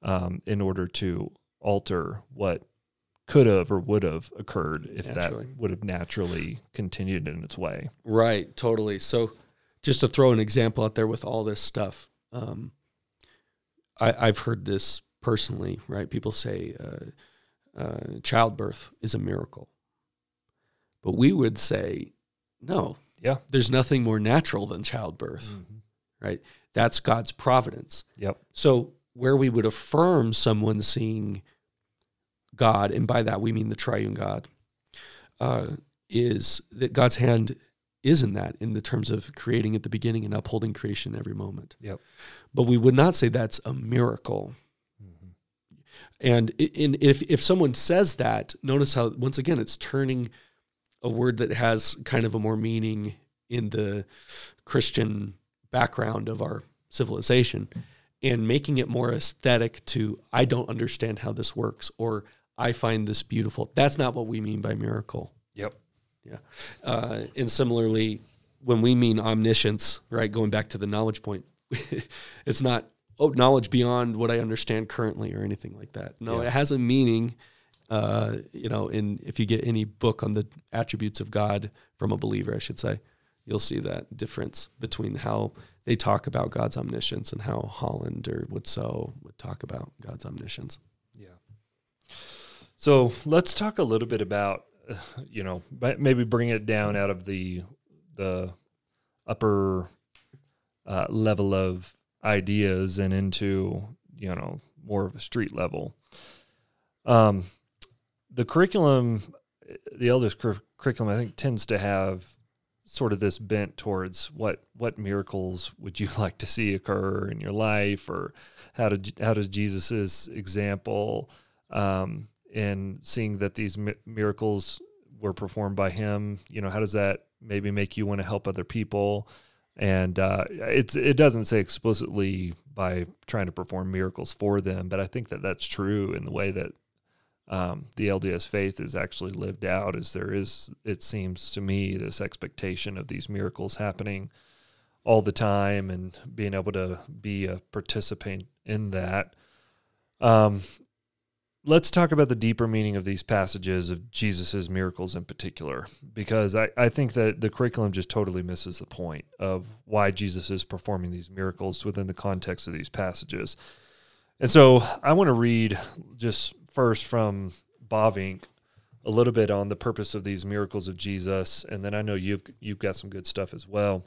um, in order to alter what could have or would have occurred if naturally. that would have naturally continued in its way. Right, totally. So, just to throw an example out there with all this stuff, um, I, have heard this personally. Right, people say uh, uh, childbirth is a miracle, but we would say no. Yeah, there's nothing more natural than childbirth. Mm-hmm. right? That's God's providence. Yep. So where we would affirm someone seeing God, and by that we mean the triune God, uh, is that God's hand is in that in the terms of creating at the beginning and upholding creation every moment. Yep. But we would not say that's a miracle. And in, if if someone says that, notice how once again it's turning a word that has kind of a more meaning in the Christian background of our civilization and making it more aesthetic to I don't understand how this works or I find this beautiful. That's not what we mean by miracle. Yep. Yeah. Uh, and similarly, when we mean omniscience, right, going back to the knowledge point, it's not oh knowledge beyond what I understand currently or anything like that. No, Yeah. it has a meaning. Uh, you know, in if you get any book on the attributes of God from a believer, I should say, you'll see that difference between how they talk about God's omniscience and how Holland or Widtsoe would talk about God's omniscience. Yeah. So let's talk a little bit about, you know, maybe bring it down out of the the upper uh, level of ideas and into you know more of a street level. Um, the curriculum, the elders cur- curriculum, I think tends to have sort of this bent towards what what miracles would you like to see occur in your life, or how did how does Jesus's example um, in seeing that these mi- miracles were performed by him, you know, how does that maybe make you want to help other people? And uh, it's it doesn't say explicitly by trying to perform miracles for them, but I think that that's true in the way that um, the LDS faith is actually lived out. as there is it seems to me this expectation of these miracles happening all the time and being able to be a participant in that. Um, let's talk about the deeper meaning of these passages of Jesus's miracles in particular, because I, I think that the curriculum just totally misses the point of why Jesus is performing these miracles within the context of these passages. And so I want to read just first from Bavinck a little bit on the purpose of these miracles of Jesus, and then I know you've you've got some good stuff as well.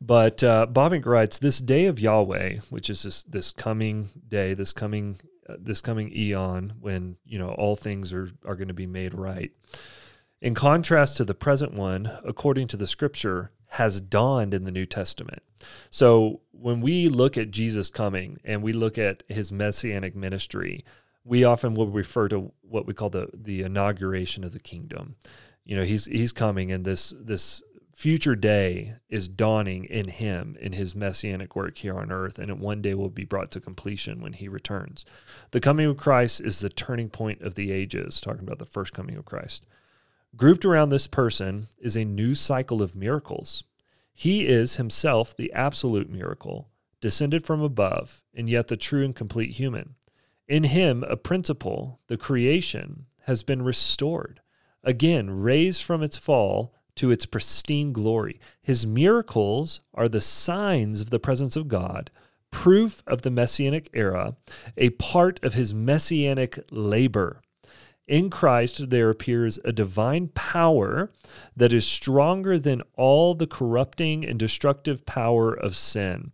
But uh, Bavinck writes, "This day of Yahweh, which is this this coming day, this coming uh, this coming eon, when you know all things are are going to be made right, in contrast to the present one, according to the Scripture, has dawned in the New Testament. So when we look at Jesus coming and we look at his messianic ministry, we often will refer to what we call the the inauguration of the kingdom. You know, he's he's coming, and this this future day is dawning in him in his messianic work here on earth, and it one day will be brought to completion when he returns. The coming of Christ is the turning point of the ages, talking about the first coming of Christ. Grouped around this person is a new cycle of miracles. He is himself the absolute miracle, descended from above, and yet the true and complete human. In him, a principle, the creation, has been restored, again raised from its fall to its pristine glory. His miracles are the signs of the presence of God, proof of the messianic era, a part of his messianic labor. In Christ, there appears a divine power that is stronger than all the corrupting and destructive power of sin.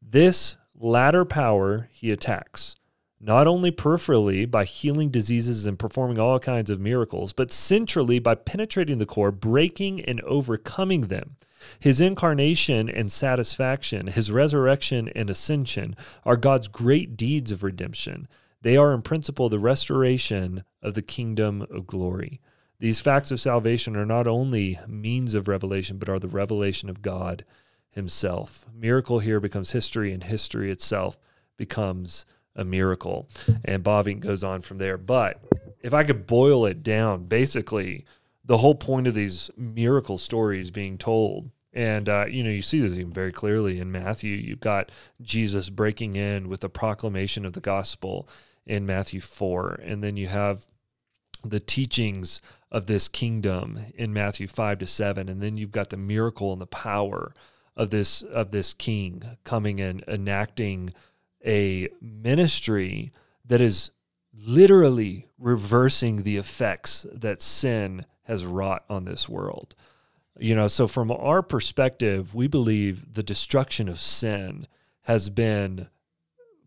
This latter power he attacks, not only peripherally by healing diseases and performing all kinds of miracles, but centrally by penetrating the core, breaking and overcoming them. His incarnation and satisfaction, his resurrection and ascension are God's great deeds of redemption. They are, in principle, the restoration of the kingdom of glory. These facts of salvation are not only means of revelation, but are the revelation of God Himself. Miracle here becomes history, and history itself becomes a miracle. And Bavinck goes on from there. But if I could boil it down, basically, the whole point of these miracle stories being told and uh, you know, you see this even very clearly in Matthew. You've got Jesus breaking in with the proclamation of the gospel in Matthew four, and then you have the teachings of this kingdom in Matthew five to seven, and then you've got the miracle and the power of this of this king coming and enacting a ministry that is literally reversing the effects that sin has wrought on this world. You know, so from our perspective, we believe the destruction of sin has been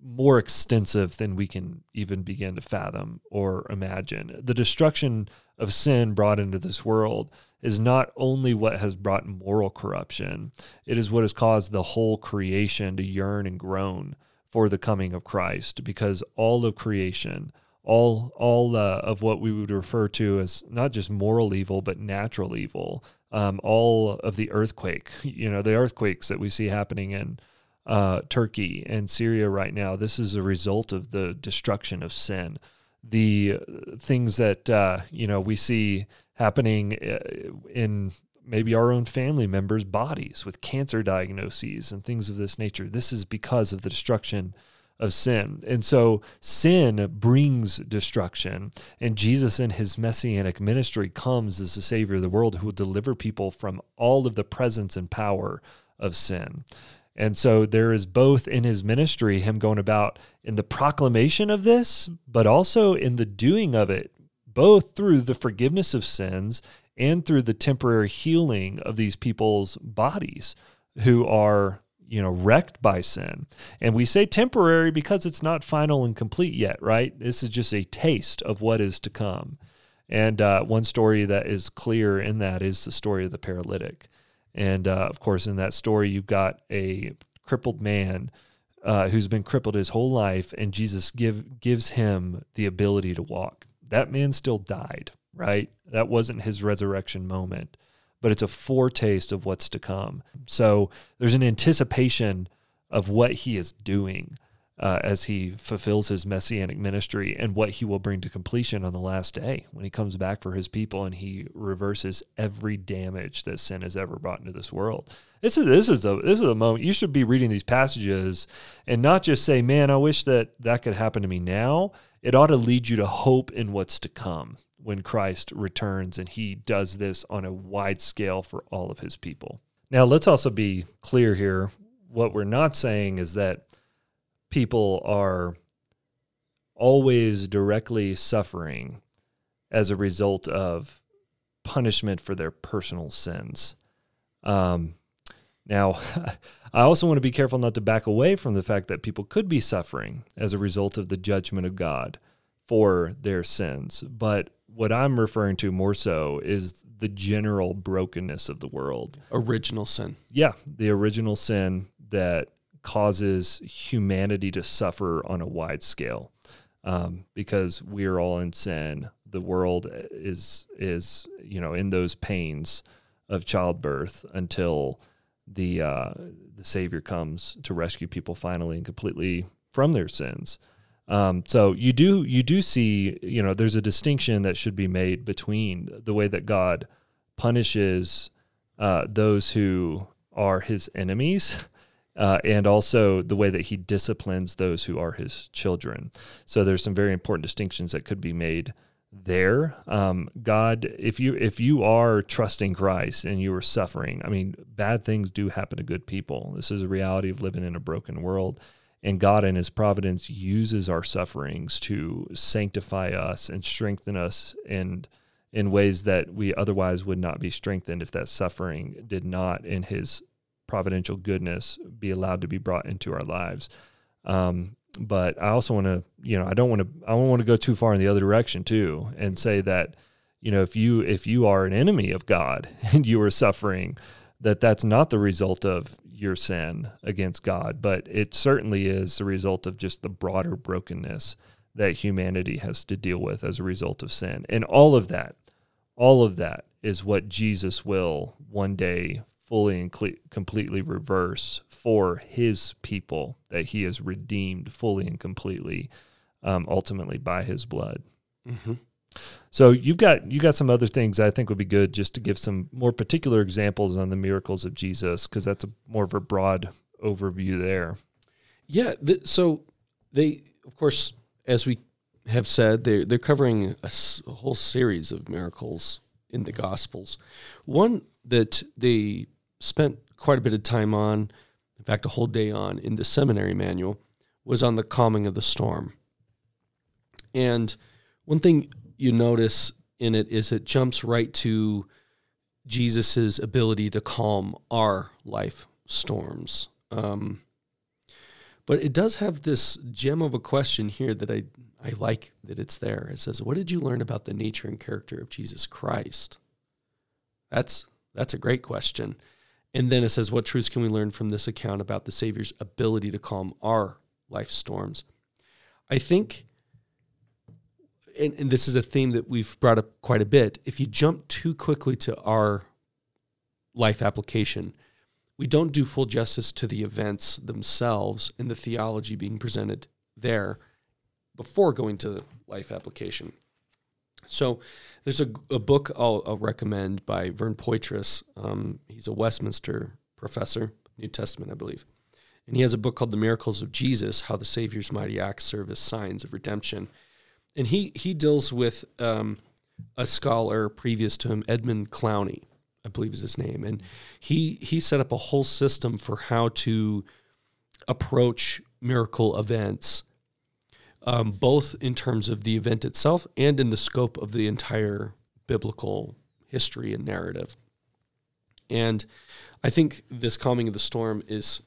more extensive than we can even begin to fathom or imagine. The destruction of sin brought into this world is not only what has brought moral corruption, it is what has caused the whole creation to yearn and groan for the coming of Christ because all of creation, all all uh, of what we would refer to as not just moral evil but natural evil, um, all of the earthquake, you know, the earthquakes that we see happening in uh, Turkey and Syria right now. This is a result of the destruction of sin. The things that uh, you know we see happening uh, in maybe our own family members' bodies with cancer diagnoses and things of this nature. This is because of the destruction of sin. And so sin brings destruction. And Jesus in his messianic ministry comes as the Savior of the world who will deliver people from all of the presence and power of sin. And so there is both in his ministry, him going about in the proclamation of this, but also in the doing of it, both through the forgiveness of sins and through the temporary healing of these people's bodies who are, you know, wrecked by sin. And we say temporary because it's not final and complete yet, right? This is just a taste of what is to come. And uh, one story that is clear in that is the story of the paralytic. And uh, of course, in that story, you've got a crippled man uh, who's been crippled his whole life, and Jesus give, gives him the ability to walk. That man still died, right? That wasn't his resurrection moment, but it's a foretaste of what's to come. So there's an anticipation of what he is doing uh, as he fulfills his messianic ministry and what he will bring to completion on the last day when he comes back for his people and he reverses every damage that sin has ever brought into this world. This is this is a this is a moment you should be reading these passages and not just say, "Man, I wish that that could happen to me now." It ought to lead you to hope in what's to come when Christ returns and he does this on a wide scale for all of his people. Now, let's also be clear here. What we're not saying is that people are always directly suffering as a result of punishment for their personal sins. Um, now, I also want to be careful not to back away from the fact that people could be suffering as a result of the judgment of God for their sins. But what I'm referring to more so is the general brokenness of the world. Original sin. Yeah, the original sin that causes humanity to suffer on a wide scale um, because we're all in sin. The world is is you know in those pains of childbirth until the uh, the Savior comes to rescue people finally and completely from their sins. Um, so you do you do see you know there's a distinction that should be made between the way that God punishes uh, those who are His enemies uh, and also the way that he disciplines those who are his children. So there's some very important distinctions that could be made there. Um, God, if you if you are trusting Christ and you are suffering, I mean, bad things do happen to good people. This is a reality of living in a broken world. And God, in His providence, uses our sufferings to sanctify us and strengthen us and in ways that we otherwise would not be strengthened if that suffering did not, in His providential goodness be allowed to be brought into our lives. Um, but I also want to, you know, I don't want to, I don't want to go too far in the other direction too, and say that, you know, if you if you are an enemy of God and you are suffering, that that's not the result of your sin against God, but it certainly is the result of just the broader brokenness that humanity has to deal with as a result of sin, and all of that, all of that is what Jesus will one day fully and completely reverse for his people that he has redeemed fully and completely, um, ultimately by his blood. Mm-hmm. So you've got you got some other things I think would be good just to give some more particular examples on the miracles of Jesus because that's a more of a broad overview there. Yeah. Th- so they, of course, as we have said, they're they're covering a, s- a whole series of miracles in the Gospels. One that they spent quite a bit of time on, in fact, a whole day on in the seminary manual, was on the calming of the storm. And one thing you notice in it is it jumps right to Jesus's ability to calm our life storms. Um, but it does have this gem of a question here that I, I like that it's there. It says, What did you learn about the nature and character of Jesus Christ? That's that's a great question. And then it says, What truths can we learn from this account about the Savior's ability to calm our life storms? I think, and, and this is a theme that we've brought up quite a bit. If you jump too quickly to our life application, we don't do full justice to the events themselves and the theology being presented there before going to life application. So there's a, a book I'll, I'll, recommend by Vern Poythress. Um, he's a Westminster professor, New Testament, I believe. And he has a book called The Miracles of Jesus How the Savior's Mighty Acts Serve as Signs of Redemption. And he, he deals with um, a scholar previous to him, Edmund Clowney, I believe is his name. And he, he set up a whole system for how to approach miracle events um, both in terms of the event itself and in the scope of the entire biblical history and narrative. And I think this calming of the storm is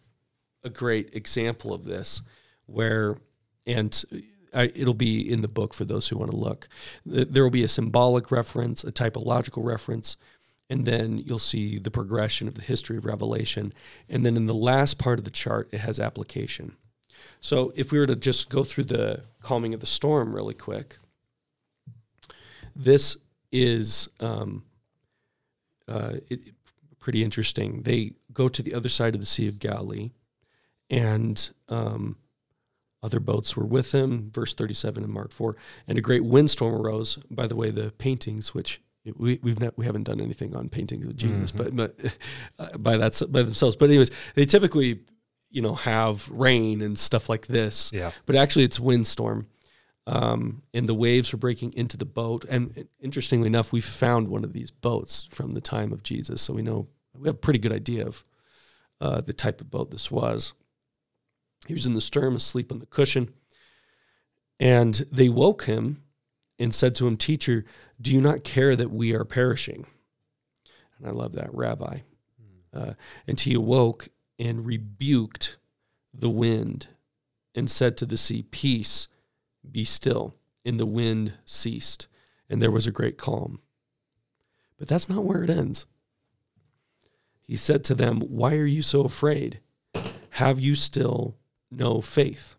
a great example of this, where, and I, it'll be in the book for those who want to look. There will be a symbolic reference, a typological reference, and then you'll see the progression of the history of Revelation. And then in the last part of the chart, it has application. So if we were to just go through the calming of the storm really quick, this is um, uh, it, pretty interesting. They go to the other side of the Sea of Galilee, and um, other boats were with him, Verse 37 in Mark 4. And a great windstorm arose. By the way, the paintings, which we we've not, we haven't done anything on paintings of Jesus, mm-hmm. but but uh, by that by themselves. But anyways, they typically you know have rain and stuff like this. Yeah. But actually, it's windstorm, um, and the waves are breaking into the boat. And interestingly enough, we found one of these boats from the time of Jesus, so we know we have a pretty good idea of uh, the type of boat this was. He was in the stern, asleep on the cushion, and they woke him and said to him, "Teacher, do you not care that we are perishing?" And I love that, Rabbi. Hmm. Uh, and he awoke and rebuked the wind and said to the sea, Peace, be still. And the wind ceased, and there was a great calm. But that's not where it ends. He said to them, Why are you so afraid? Have you still no faith?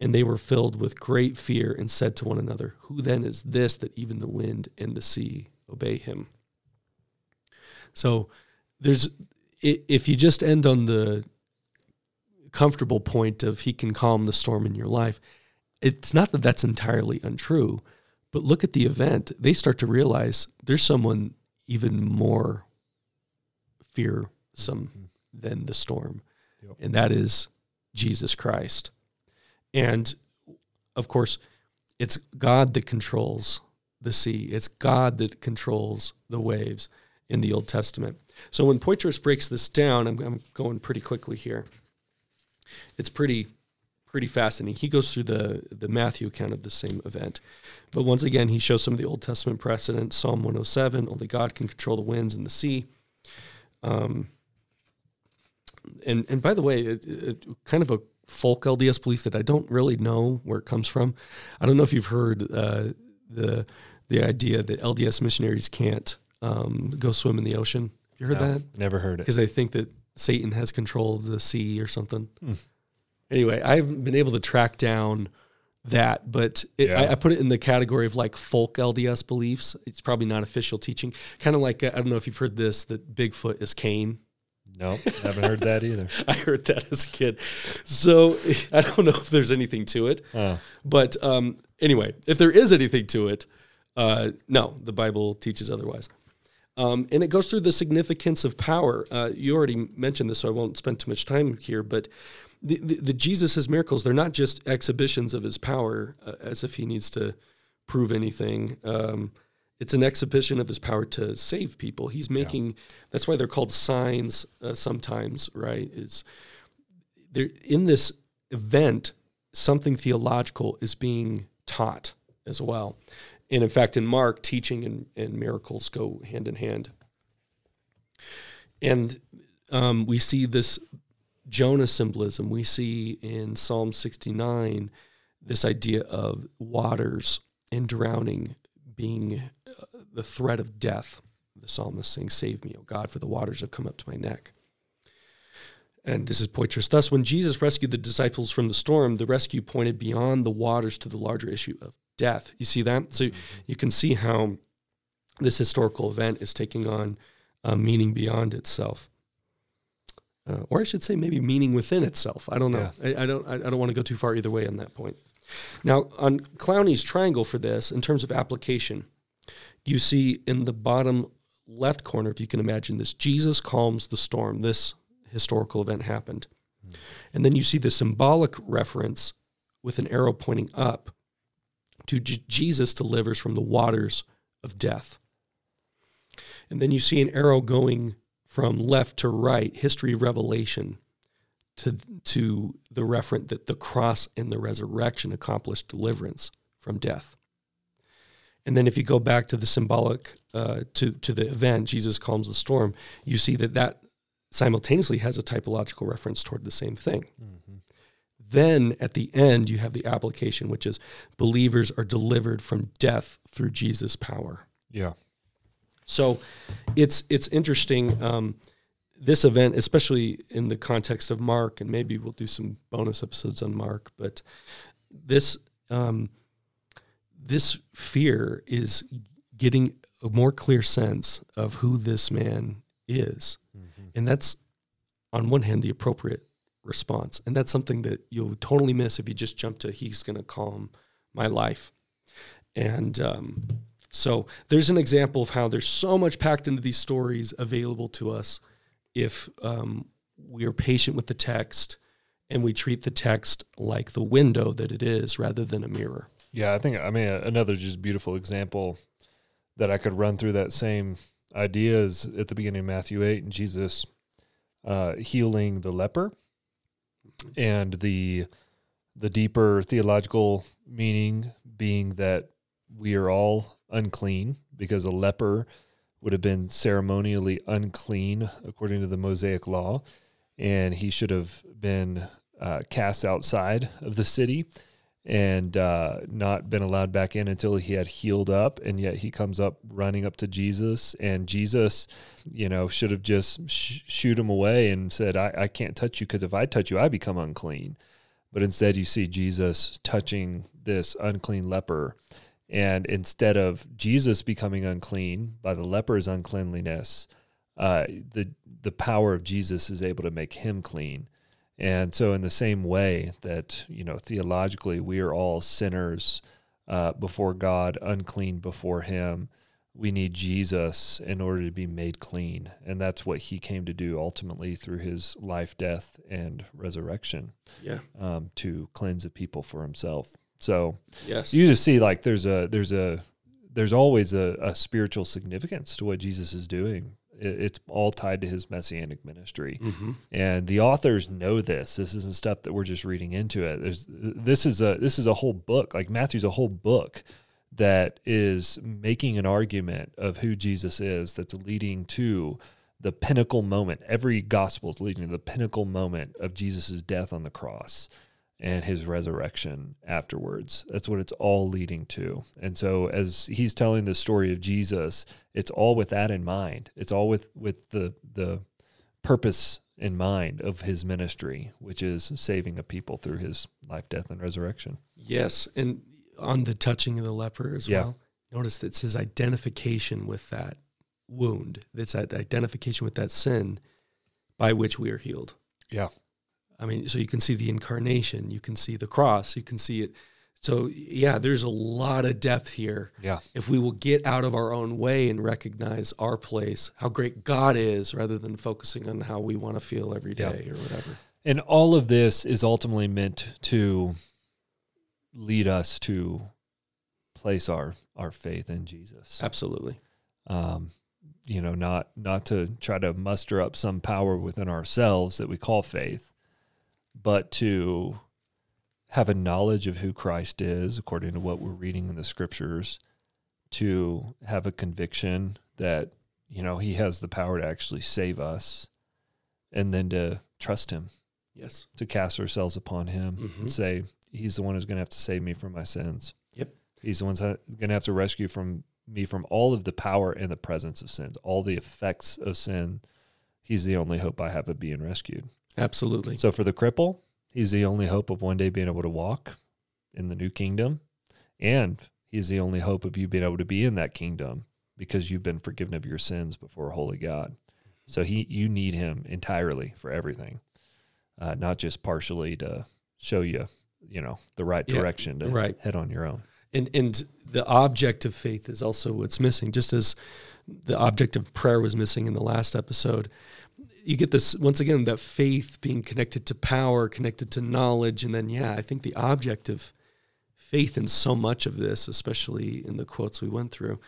And they were filled with great fear and said to one another, Who then is this that even the wind and the sea obey him? So there's if you just end on the comfortable point of he can calm the storm in your life, it's not that that's entirely untrue, but look at the event. They start to realize there's someone even more fearsome mm-hmm. than the storm, yep. and that is Jesus Christ. And of course, it's God that controls the sea, it's God that controls the waves in the Old Testament. So when Poythress breaks this down, I'm, I'm going pretty quickly here. It's pretty pretty fascinating. He goes through the the Matthew account of the same event, but once again he shows some of the Old Testament precedent. Psalm 107: Only God can control the winds and the sea. Um, and and by the way, it, it, kind of a folk LDS belief that I don't really know where it comes from. I don't know if you've heard uh, the the idea that LDS missionaries can't um, go swim in the ocean. Have you heard no, that? Never heard it. Because they think that Satan has control of the sea or something. Hmm. Anyway, I haven't been able to track down that, but it, yeah. I, I, put it in the category of like folk LDS beliefs. It's probably not official teaching. Kind of like I don't know if you've heard this that Bigfoot is Cain. No, I haven't heard that either. I heard that as a kid. So I don't know if there's anything to it. Oh. But um, anyway, if there is anything to it, uh, no, the Bible teaches otherwise. Um, and it goes through the significance of power. Uh, you already mentioned this, so I won't spend too much time here. But the, the, the Jesus' miracles, they're not just exhibitions of his power uh, as if he needs to prove anything. Um, it's an exhibition of his power to save people. He's making, yeah. that's why they're called signs uh, sometimes, right? Is there in this event, something theological is being taught as well. And in fact, in Mark, teaching and, and miracles go hand in hand. And um, we see this Jonah symbolism. We see in Psalm 69 this idea of waters and drowning being the threat of death. The psalmist saying, Save me, O God, for the waters have come up to my neck. And this is Poythress. Thus, when Jesus rescued the disciples from the storm, the rescue pointed beyond the waters to the larger issue of death. You see that? So you can see how this historical event is taking on a meaning beyond itself. Uh, or I should say, maybe meaning within itself. I don't know. Yeah. I, I, don't. I, I don't want to go too far either way on that point. Now, on Clowney's triangle for this, in terms of application, you see in the bottom left corner, if you can imagine this, Jesus calms the storm. This historical event happened. Mm. And then you see the symbolic reference with an arrow pointing up to J- Jesus delivers from the waters of death. And then you see an arrow going from left to right, history of revelation, to, to the referent that the cross and the resurrection accomplished deliverance from death. And then if you go back to the symbolic, uh, to, to the event, Jesus calms the storm, you see that that simultaneously has a typological reference toward the same thing. Mm-hmm. Then at the end, you have the application, which is believers are delivered from death through Jesus' power. Yeah. So it's it's interesting. Um, this event, especially in the context of Mark, and maybe we'll do some bonus episodes on Mark, but this um, this fear is getting a more clear sense of who this man is and that's on one hand the appropriate response. And that's something that you'll totally miss if you just jump to he's going to calm my life. And um, so there's an example of how there's so much packed into these stories available to us if um, we are patient with the text and we treat the text like the window that it is rather than a mirror. Yeah, I think, I mean, another just beautiful example that I could run through that same ideas at the beginning of Matthew 8 and Jesus uh, healing the leper and the the deeper theological meaning being that we are all unclean because a leper would have been ceremonially unclean according to the Mosaic law and he should have been uh, cast outside of the city and uh, not been allowed back in until he had healed up. And yet he comes up running up to Jesus, and Jesus, you know, should have just sh- shoot him away and said, I, I can't touch you because if I touch you, I become unclean. But instead, you see Jesus touching this unclean leper. And instead of Jesus becoming unclean by the leper's uncleanliness, uh, the the power of Jesus is able to make him clean. And so, in the same way that, you know, theologically, we are all sinners uh, before God, unclean before Him, we need Jesus in order to be made clean. And that's what He came to do ultimately through His life, death, and resurrection. Yeah. Um, to cleanse a people for Himself. So, yes. you just see like there's a, there's a, there's always a, a spiritual significance to what Jesus is doing it's all tied to his messianic ministry. Mm-hmm. And the authors know this. This isn't stuff that we're just reading into it. There's, this is a this is a whole book. Like Matthew's a whole book that is making an argument of who Jesus is that's leading to the pinnacle moment. Every gospel is leading to the pinnacle moment of Jesus' death on the cross and his resurrection afterwards. That's what it's all leading to. And so as he's telling the story of Jesus, it's all with that in mind. It's all with with the the purpose in mind of his ministry, which is saving a people through his life, death, and resurrection. Yes, and on the touching of the leper as yeah. well. Notice that it's his identification with that wound. It's that identification with that sin by which we are healed. Yeah. I mean, so you can see the incarnation, you can see the cross, you can see it. So yeah, there's a lot of depth here. Yeah. If we will get out of our own way and recognize our place, how great God is, rather than focusing on how we want to feel every day yeah. or whatever. And all of this is ultimately meant to lead us to place our our faith in Jesus. Absolutely. Um, you know, not not to try to muster up some power within ourselves that we call faith, but to have a knowledge of who Christ is, according to what we're reading in the scriptures, to have a conviction that you know he has the power to actually save us and then to trust him Yes. to cast ourselves upon him Mhm. and say he's the one who's going to have to save me from my sins Yep. he's the one that's going to have to rescue from me from all of the power and the presence of sins, all the effects of sin he's the only hope i have of being rescued Absolutely. so for the cripple he's the only hope of one day being able to walk in the new kingdom and he's the only hope of you being able to be in that kingdom because you've been forgiven of your sins before a holy God. So he you need him entirely for everything. Uh, not just partially to show you, you know, the right Yeah, direction to right. head on your own. And and the object of faith is also what's missing, just as the object of prayer was missing in the last episode. You get this once again that faith being connected to power, connected to knowledge, and then yeah, I think the object of faith in so much of this, especially in the quotes we went through,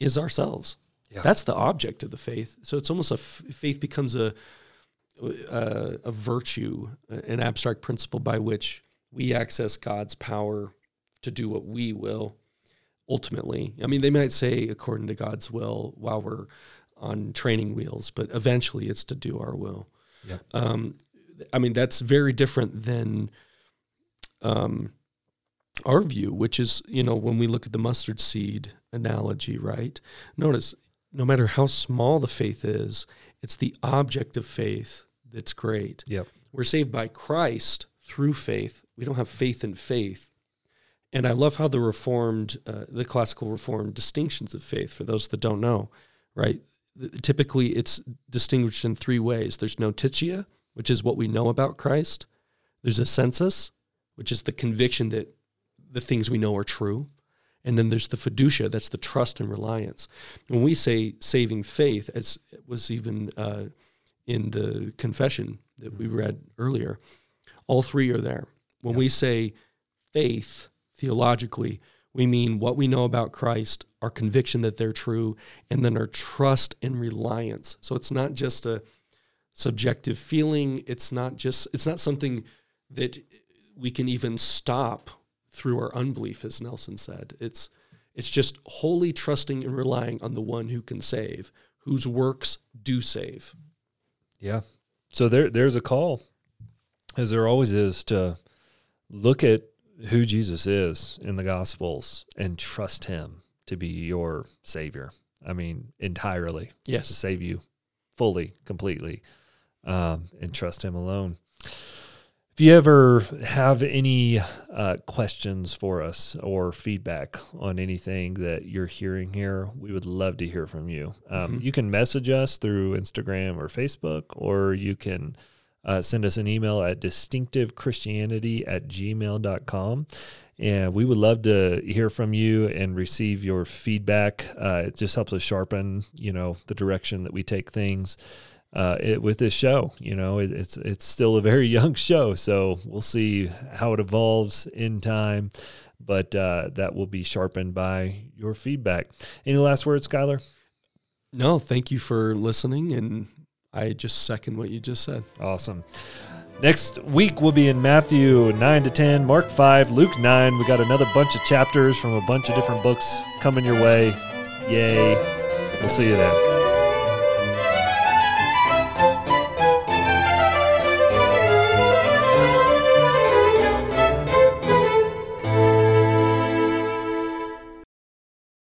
is ourselves. Yeah. That's the object of the faith. So it's almost a f- faith becomes a a, a virtue, an abstract principle by which we access God's power to do what we will ultimately. I mean, they might say according to God's will while we're on training wheels, but eventually it's to do our will. Yep. Um, I mean, that's very different than um, our view, which is, you know, when we look at the mustard seed analogy, right? Notice, no matter how small the faith is, it's the object of faith that's great. Yep. We're saved by Christ through faith. We don't have faith in faith. And I love how the Reformed, uh, the classical Reformed distinctions of faith, for those that don't know, right? Typically, it's distinguished in three ways there's notitia, which is what we know about Christ, there's assensus, which is the conviction that the things we know are true. And then there's the fiducia, that's the trust and reliance. When we say saving faith, as was even uh, in the confession that we read earlier, all three are there. When Yep. we say faith, theologically, we mean what we know about Christ, our conviction that they're true, and then our trust and reliance. So it's not just a subjective feeling. It's not just, it's not something that we can even stop through our unbelief, as Nelson said. It's, it's just wholly trusting and relying on the one who can save, whose works do save. Yeah. So there there's a call, as there always is, to look at who Jesus is in the Gospels and trust Him to be your Savior. I mean, entirely Yes. to save you fully, completely, um, and trust Him alone. If you ever have any uh, questions for us or feedback on anything that you're hearing here, we would love to hear from you. Um, Mhm. You can message us through Instagram or Facebook, or you can uh, send us an email at distinctivechristianity at gmail.com. And we would love to hear from you and receive your feedback. Uh, it just helps us sharpen, you know, the direction that we take things uh, it, with this show. You know, it, it's it's still a very young show, so we'll see how it evolves in time. But uh, that will be sharpened by your feedback. Any last words, Skyler? No, thank you for listening. And I just second what you just said. Awesome. Next week we'll be in Matthew 9 to 10, Mark 5, Luke 9. We got another bunch of chapters from a bunch of different books coming your way. Yay. We'll see you then.